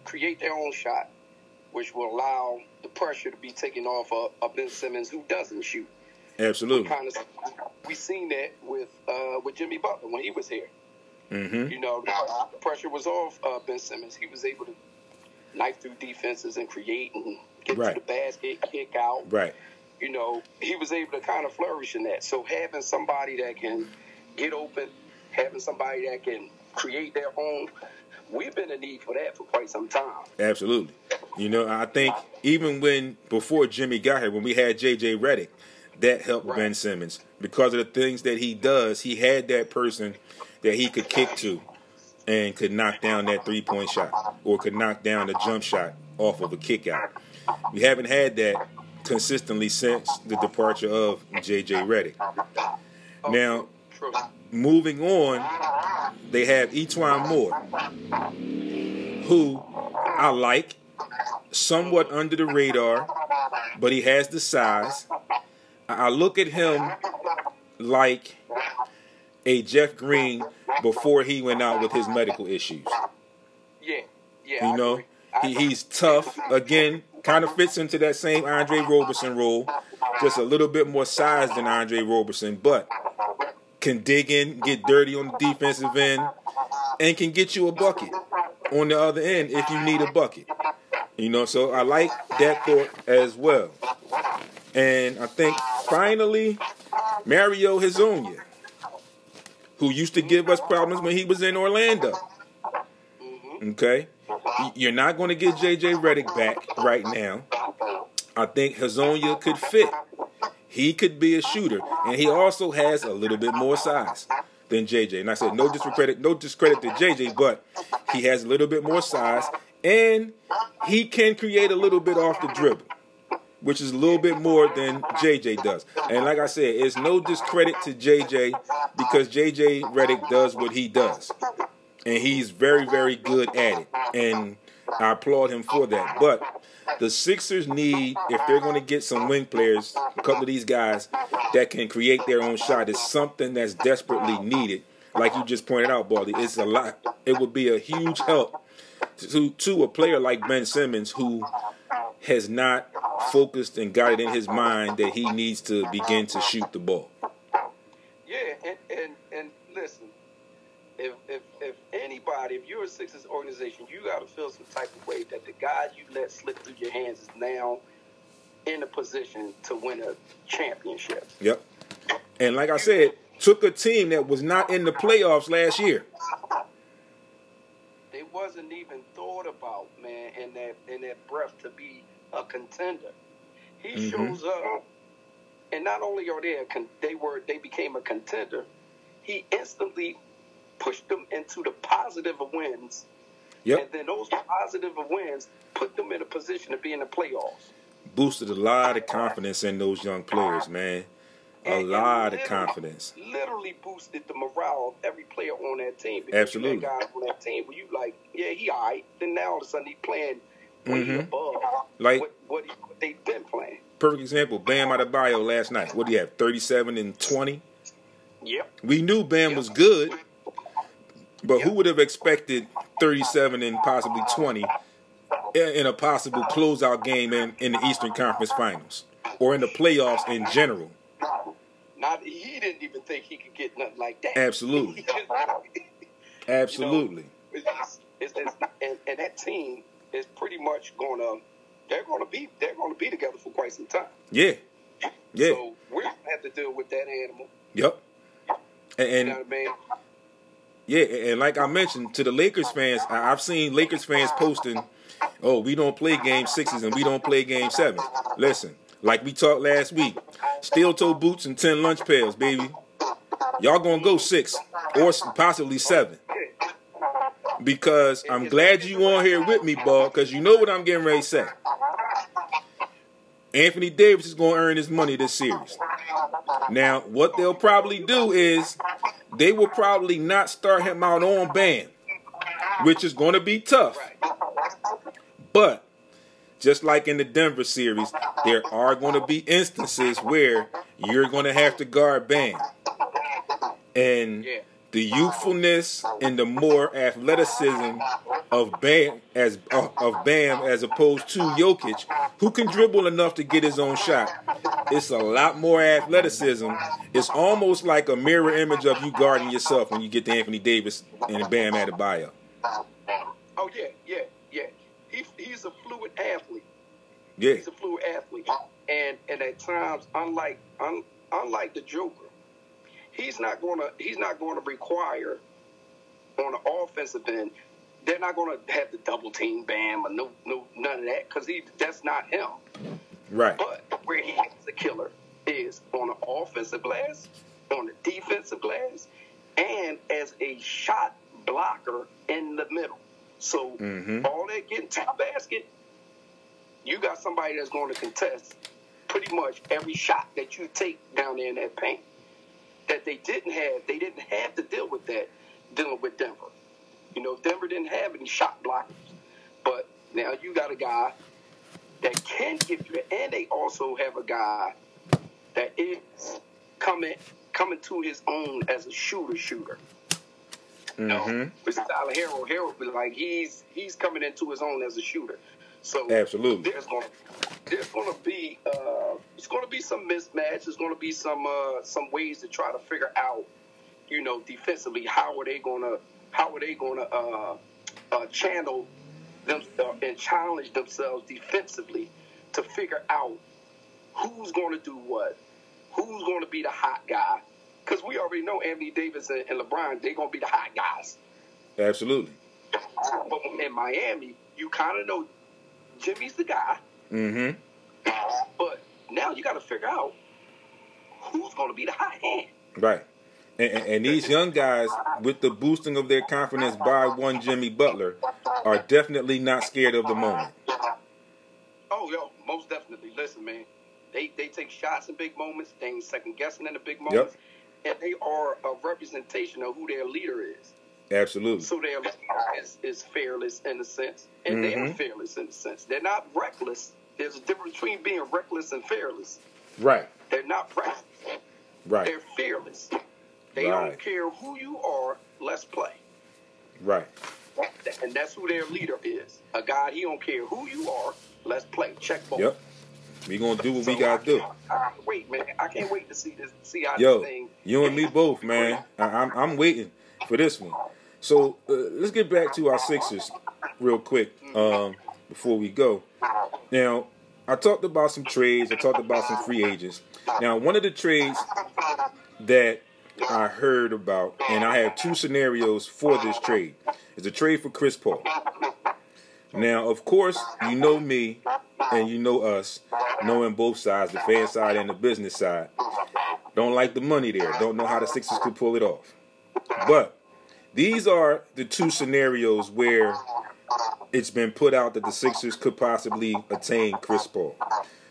S2: create their own shot, which will allow the pressure to be taken off of, of Ben Simmons, who doesn't shoot.
S1: Absolutely.
S2: We kind of we seen that with uh, with Jimmy Butler when he was here.
S1: Mm-hmm.
S2: You know, the pressure was off uh, Ben Simmons. He was able to knife through defenses and create and get
S1: Right.
S2: to the basket, kick out.
S1: Right.
S2: You know, he was able to kind of flourish in that. So having somebody that can get open, having somebody that can create their own, we've been in need for that for quite some time.
S1: Absolutely. You know, I think even when before Jimmy got here, when we had JJ Redick, that helped
S2: Right.
S1: Ben Simmons because of the things that he does. He had that person that he could kick to and could knock down that three point shot or could knock down the jump shot off of a kick out. We haven't had that consistently since the departure of JJ Redick.
S2: Oh,
S1: Now,
S2: true.
S1: Moving on, they have E'Twaun Moore, who I like, somewhat under the radar, but he has the size. I look at him like a Jeff Green before he went out with his medical issues.
S2: Yeah, yeah.
S1: You know, he, he's tough. Again, kind of fits into that same Andre Roberson role, just a little bit more size than Andre Roberson, but can dig in, get dirty on the defensive end, and can get you a bucket on the other end if you need a bucket. You know, so I like that thought as well. And I think finally, Mario Hezonja, who used to give us problems when he was in Orlando. Okay? You're not going to get JJ Redick back right now. I think Hazonia could fit. He could be a shooter, and he also has a little bit more size than JJ. And I said no discredit, no discredit to JJ, but he has a little bit more size, and he can create a little bit off the dribble, which is a little bit more than JJ does. And like I said, it's no discredit to JJ because JJ Redick does what he does and he's very, very good at it. And I applaud him for that. But the Sixers need, if they're going to get some wing players, a couple of these guys that can create their own shot, is something that's desperately needed. Like you just pointed out, Baldy, it's a lot. It would be a huge help to to a player like Ben Simmons who has not focused and got it in his mind that he needs to begin to shoot the ball.
S2: Yeah, and, and, and listen, if, if anybody, if you're a Sixers organization, you got to feel some type of way that the guy you let slip through your hands is now in a position to win a championship.
S1: Yep. And like I said, took a team that was not in the playoffs last year.
S2: It wasn't even thought about, man, in that in that breath to be a contender. He
S1: Mhm.
S2: shows up, and not only are they a con- they were they became a contender, he instantly pushed them into the positive of wins,
S1: Yep.
S2: and then those positive of wins put them in a position to be in the playoffs.
S1: Boosted a lot of confidence in those young players, man. A
S2: And-
S1: lot of confidence.
S2: Literally boosted the morale of every player on that team.
S1: Absolutely.
S2: Guys on that team where you like, yeah, he all right. Then now all of a sudden he playing way
S1: Mhm.
S2: above
S1: Like
S2: what, what, he, what they've been playing.
S1: perfect example, Bam Adebayo last night. What do you have? Thirty-seven and twenty.
S2: Yep.
S1: We knew Bam was good, but who would have expected thirty-seven and possibly twenty in a possible closeout game in, in the Eastern Conference Finals or in the playoffs in general.
S2: Not he didn't even think he could get nothing like that.
S1: Absolutely. Absolutely.
S2: You know, it's, it's, it's, and, and that team is pretty much going to they're going to be they're going to be together for quite some time.
S1: Yeah. Yeah.
S2: So we're going to have to deal with that animal.
S1: Yep. And, and
S2: You know what I mean?
S1: Yeah, and like I mentioned to the Lakers fans, I've seen Lakers fans posting, "Oh, we don't play game sixes and we don't play game sevens. Listen, like we talked last week, steel toe boots and ten lunch pails, baby. Y'all gonna go six or possibly seven. Because I'm glad you on here with me, ball, because you know what I'm getting ready to say. Anthony Davis is going to earn his money this series. Now, what they'll probably do is they will probably not start him out on Bam, which is going to be tough. But just like in the Denver series, there are going to be instances where you're going to have to guard Bam. And
S2: Yeah.
S1: The youthfulness and the more athleticism of Bam as uh, of Bam as opposed to Jokic, who can dribble enough to get his own shot. It's a lot more athleticism. It's almost like a mirror image of you guarding yourself when you get to Anthony Davis and Bam Adebayo.
S2: Oh yeah, yeah, yeah. He, he's a fluid athlete.
S1: Yeah,
S2: He's a fluid athlete, and and at times, unlike un, unlike the Joker, he's not gonna he's not gonna require on the offensive end. They're not gonna have the double team Bam or no no none of that because he that's not him.
S1: right.
S2: But where he is a killer is on the offensive glass, on the defensive glass, and as a shot blocker in the middle. So
S1: Mhm.
S2: all that getting to the basket, you got somebody that's going to contest pretty much every shot that you take down there in that paint. That they didn't have, they didn't have to deal with that dealing with Denver. You know, Denver didn't have any shot blockers, but now you got a guy that can give you and they also have a guy that is coming coming to his own as a shooter shooter. No,
S1: Mhm.
S2: it's Tyler. Herro, but like he's he's coming into his own as a shooter. So
S1: Absolutely.
S2: there's going there's going to be uh, it's going to be some mismatch. There's going to be some uh, some ways to try to figure out, you know, defensively how are they going to how are they going to uh, uh, channel them uh, and challenge themselves defensively to figure out who's going to do what, who's going to be the hot guy. Because we already know Anthony Davis and, and LeBron, they're going to be the hot guys.
S1: Absolutely.
S2: But in Miami, you kind of know Jimmy's the guy.
S1: Mm-hmm.
S2: But now you got to figure out who's going to be the hot hand.
S1: Right. And, and, and these young guys, with the boosting of their confidence by one Jimmy Butler, are definitely not scared of the moment.
S2: Oh, yo, most definitely. Listen, man, they they take shots in big moments. They ain't second guessing in the big moments, and they are a representation of who their leader is.
S1: Absolutely.
S2: So their leader is, is fearless in a sense, and they're
S1: Mhm.
S2: fearless in a sense. They're not reckless. There's a difference between being reckless and fearless.
S1: Right.
S2: They're not reckless.
S1: Right.
S2: They're fearless. They
S1: Right.
S2: don't care who you are. Let's play.
S1: Right.
S2: And that's who their leader is. A guy, he don't care who you are. Let's play. Check ball.
S1: Yep. We gonna do what we gotta
S2: I
S1: do.
S2: can't- I wait, man. I can't wait to see this. See how
S1: Yo,
S2: this thing.
S1: you and me both, man. I, I'm I'm waiting for this one. So uh, let's get back to our Sixers real quick um, before we go. Now, I talked about some trades. I talked about some free agents. Now, one of the trades that I heard about, and I have two scenarios for this trade, is a trade for Chris Paul. Now, of course, you know me and you know us, knowing both sides, the fan side and the business side. Don't like the money there. Don't know how the Sixers could pull it off. But these are the two scenarios where it's been put out that the Sixers could possibly attain Chris Paul.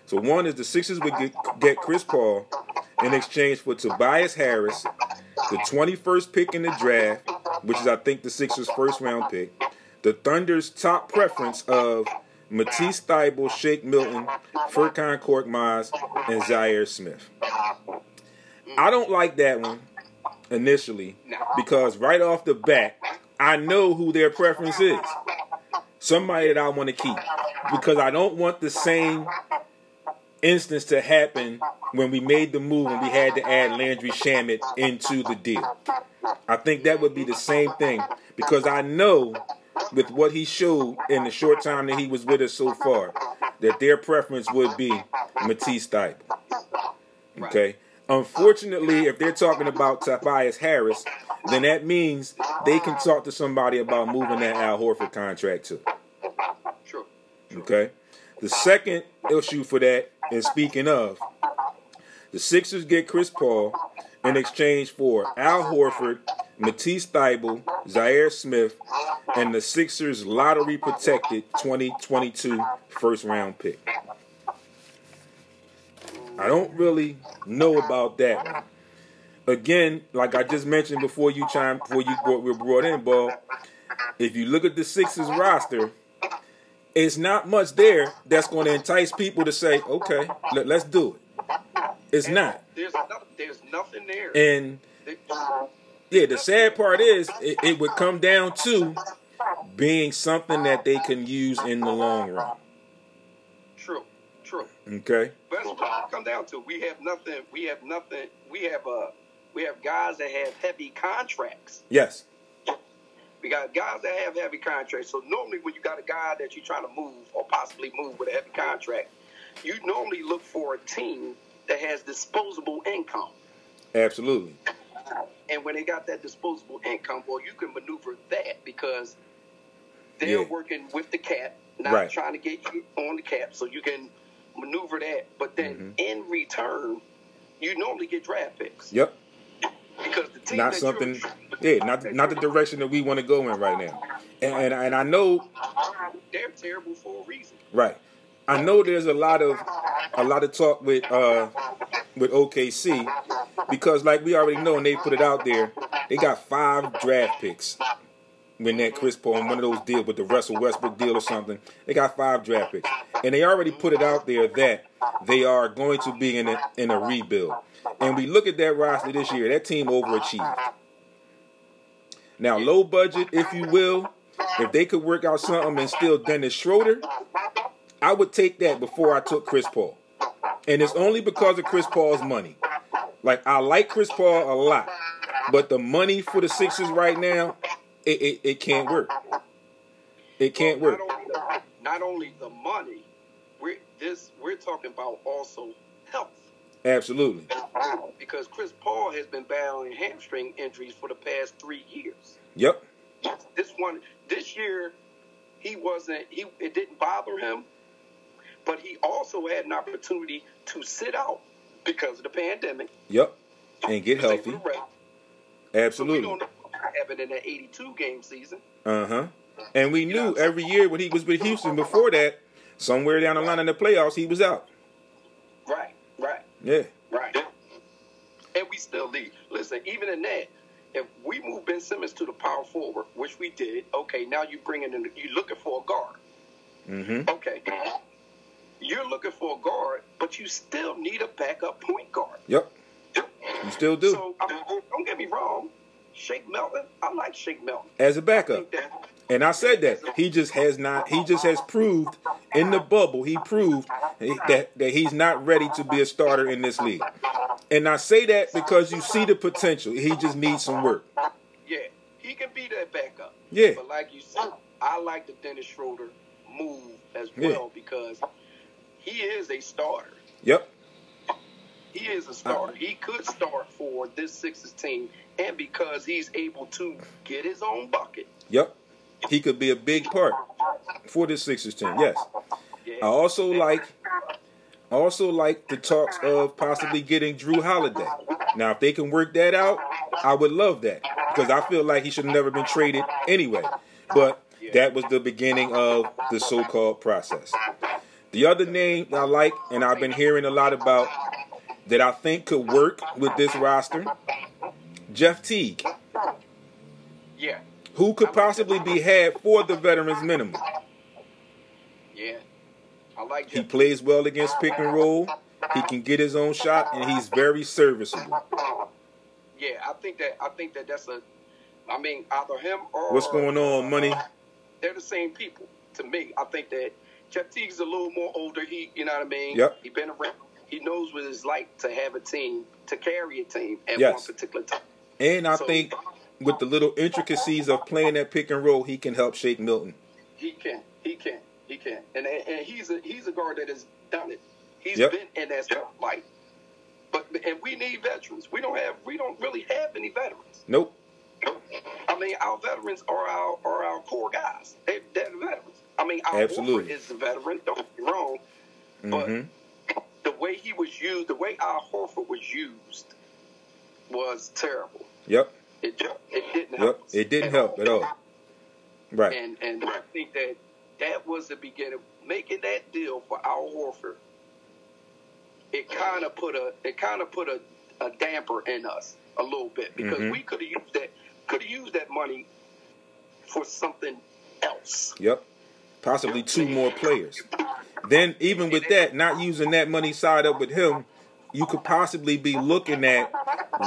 S1: So one is the Sixers would get, get Chris Paul in exchange for Tobias Harris, the 21st pick in the draft, which is I think the Sixers' first round pick, the Thunder's top preference of Matisse Thybulle, Shake Milton, Furkan Korkmaz, and Zhaire Smith. I don't like that one initially because right off the bat, I know who their preference is. Somebody that I want to keep because I don't want the same instance to happen when we made the move and we had to add Landry Shamet into the deal. I think that would be the same thing because I know with what he showed in the short time that he was with us so far that their preference would be Matisse Thybulle. Okay. Unfortunately, if they're talking about Tobias Harris, then that means they can talk to somebody about moving that Al Horford contract too.
S2: True.
S1: Okay. The second issue for that, and speaking of, the Sixers get Chris Paul in exchange for Al Horford, Matisse Thybulle, Zhaire Smith, and the Sixers lottery protected 2022 first round pick. I don't really know about that one. Again, like I just mentioned before you chime before you brought, were brought in, Ball. If you look at the Sixers roster, it's not much there that's going to entice people to say, "Okay, let, us do it." It's
S2: And
S1: not.
S2: There's no, there's nothing there.
S1: And yeah, the sad part is it, it would come down to being something that they can use in the long run.
S2: True.
S1: Okay.
S2: But that's what it come down to. We have nothing. We have nothing. We have uh, we have guys that have heavy contracts.
S1: Yes.
S2: We got guys that have heavy contracts. So normally, when you got a guy that you're trying to move or possibly move with a heavy contract, you normally look for a team that has disposable income.
S1: Absolutely.
S2: And when they got that disposable income, well, you can maneuver that because they're
S1: Yeah.
S2: working with the cap, not
S1: Right.
S2: trying to get you on the cap, so you can maneuver that. But then
S1: Mm-hmm.
S2: in return, you normally get draft picks
S1: Yep.
S2: because the team
S1: Not something. Yeah. Not not the direction that we want to go in right now. And and, and I know
S2: they're terrible for a reason.
S1: Right. I know there's a lot of a lot of talk with uh with OKC because like we already know and they put it out there, they got five draft picks when that Chris Paul in one of those deals with the Russell Westbrook deal or something. They got five draft picks. And they already put it out there that they are going to be in a in a rebuild. And we look at that roster this year, that team overachieved. Now, low budget, if you will, if they could work out something and still Dennis Schroeder, I would take that before I took Chris Paul. And it's only because of Chris Paul's money. Like I like Chris Paul a lot, but the money for the Sixers right now, it, it, it can't work. It can't work.
S2: Not only, not only the money, we're this we're talking about also health.
S1: Absolutely.
S2: Because Chris Paul has been battling hamstring injuries for the past three years.
S1: Yep.
S2: This one, this year, he wasn't. He it didn't bother him, but he also had an opportunity to sit out because of the pandemic.
S1: Yep. And get
S2: He was able
S1: healthy.
S2: rest. So we
S1: Absolutely.
S2: don't know what happened in that 82 game season.
S1: Uh huh. And we knew every year when he was with Houston before that, somewhere down the line in the playoffs, he was out.
S2: Right, right,
S1: Yeah.
S2: right. And we still lead. Listen, even in that, if we move Ben Simmons to the power forward, which we did, okay, now you're bringing in, you're looking for a guard.
S1: Mm-hmm.
S2: Okay. You're looking for a guard, but you still need a backup point guard.
S1: Yep. You still do.
S2: So I mean, don't get me wrong, Shake Milton. I like Shake Milton.
S1: As a backup.
S2: that
S1: And I said that he just has not. He just has proved in the bubble. He proved that that he's not ready to be a starter in this league. And I say that because you see the potential. He just needs some work.
S2: yeah, he can be that backup.
S1: Yeah.
S2: But like you said, I like the Dennis Schroeder move as
S1: Yeah.
S2: well because he is a starter.
S1: Yep.
S2: He is a starter. Uh, he could start for this Sixers team, and because he's able to get his own bucket.
S1: Yep. He could be a big part for this Sixers team. Yes.
S2: Yeah.
S1: I also like I also like the talks of possibly getting Jrue Holiday. Now, if they can work that out, I would love that because I feel like he should have never been traded anyway. But that was the beginning of the so-called process. The other name I like, and I've been hearing a lot about, that I think could work with this roster, Jeff Teague,
S2: yeah.
S1: who could possibly be had for the veterans minimum.
S2: Yeah. I like
S1: He plays well against pick and roll. He can get his own shot, and he's very serviceable.
S2: Yeah, I think that I think that that's a. I mean, either him or
S1: What's going on, uh, money?
S2: They're the same people. to me. I think that Jeff Teague's a little more older. He, you know what I mean?
S1: Yep.
S2: He been around. He knows what it's like to have a team, to carry a team at
S1: Yes.
S2: one particular time.
S1: And I
S2: So-
S1: think with the little intricacies of playing that pick and roll, he can help Shake Milton.
S2: He can. He can. He can. And and he's a he's a guard that has done it. He's
S1: Yep.
S2: been in that spotlight. But and we need veterans. We don't have we don't really have any veterans.
S1: Nope.
S2: I mean, our veterans are our are our core guys. They, they're the veterans. I mean, our
S1: Absolutely.
S2: Horford is the veteran. Don't get me wrong, but
S1: hmm
S2: the way he was used, the way our Horford was used, was terrible.
S1: Yep.
S2: It it didn't help.
S1: Yep. It didn't help at all. Right.
S2: And and I think that that was the beginning. Making that deal for Al Horford, it kind of put a it kind of put a, a damper in us a little bit because
S1: Mhm.
S2: we could have used that could have used that money for something else.
S1: Yep. Possibly two more players. Then even with that, not using that money side up with him, you could possibly be looking at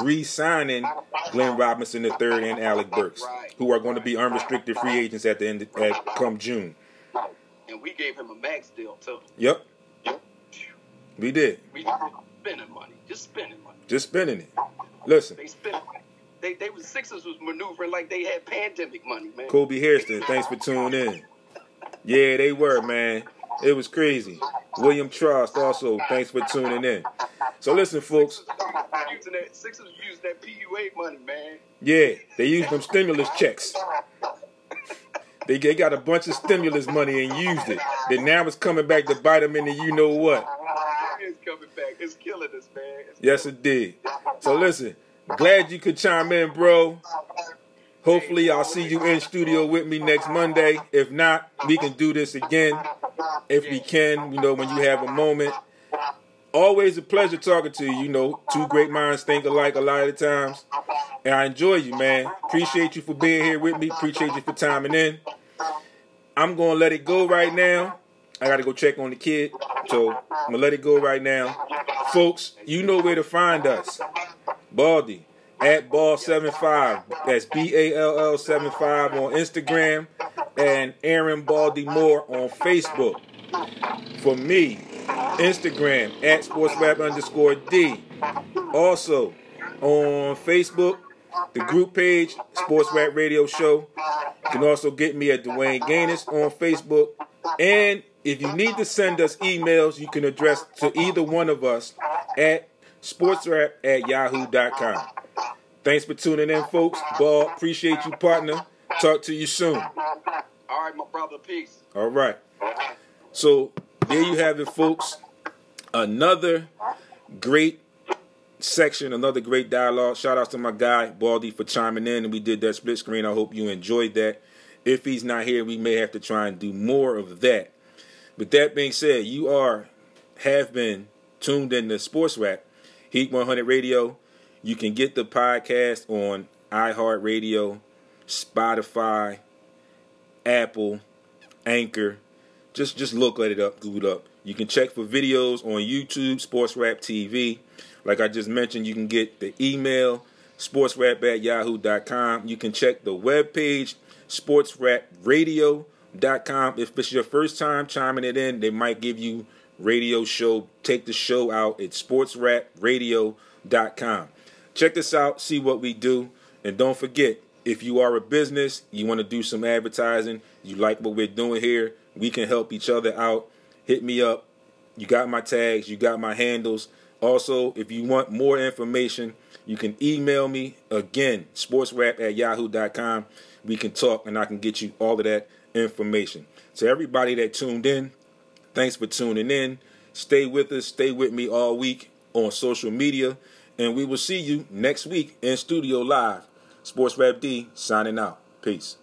S1: re-signing Glenn Robinson III and Alec Burks, who are going to be unrestricted free agents at the end at come June.
S2: And we gave him a max deal too.
S1: Yep, we did.
S2: We spending money, just spending money.
S1: Just spending it. Listen,
S2: They spent. They they was Sixers was maneuvering like they had pandemic money, man.
S1: Kobe Hairston, thanks for tuning in. Yeah, they were, man. It was crazy. William Trust also, thanks for tuning in. So listen, folks.
S2: Sixers using that PUA money, man.
S1: Yeah, they used them stimulus checks. They, they got a bunch of stimulus money and used it. Then now it's coming back to bite them in the you know what.
S2: It's coming back. It's killing us, man. It's
S1: Yes, it did. So listen, glad you could chime in, bro. Hopefully, I'll see you in studio with me next Monday. If not, we can do this again. If we can, you know, when you have a moment. Always a pleasure talking to you. You know, two great minds think alike a lot of times. And I enjoy you, man. Appreciate you for being here with me. Appreciate you for timing in. I'm going to let it go right now. I got to go check on the kid. So I'm going to let it go right now. Folks, you know where to find us. Baldy at Ball75. That's B A L L 75 on Instagram. And Aaron Baldy Moore on Facebook. For me, Instagram at SportsRap underscore D. Also on Facebook, the group page, Sports Rap Radio Show. You can also get me at Dwayne Gaines on Facebook. And if you need to send us emails, you can address to either one of us at sportsrap at yahoo.com. Thanks for tuning in, folks. Ball, appreciate you, partner. Talk to you soon.
S2: all right, my brother. Peace.
S1: All right. So there you have it, folks. Another great section, another great dialogue. Shout out to my guy Baldy for chiming in, and we did that split screen. I hope you enjoyed that. If he's not here, we may have to try and do more of that. But that being said, you are have been tuned in to Sports Rap, Heat 100 Radio. You can get the podcast on iHeartRadio, Spotify, Apple, Anchor. Just just look at it up, Google it up. You can check for videos on YouTube, Sports Rap TV. Like I just mentioned, you can get the email, sportsrap at yahoo.com. You can check the webpage, sportsrapradio.com. If it's your first time chiming it in, they might give you radio show. Take the show out. It's sportsrapradio.com. Check this out, see what we do. And don't forget, if you are a business, you want to do some advertising, you like what we're doing here, we can help each other out. Hit me up. You got my tags, you got my handles. Also, if you want more information, you can email me again, sportsrap at yahoo.com. We can talk and I can get you all of that information. So, everybody that tuned in, thanks for tuning in. Stay with us, stay with me all week on social media, and we will see you next week in studio live. Sports Rap D signing out. Peace.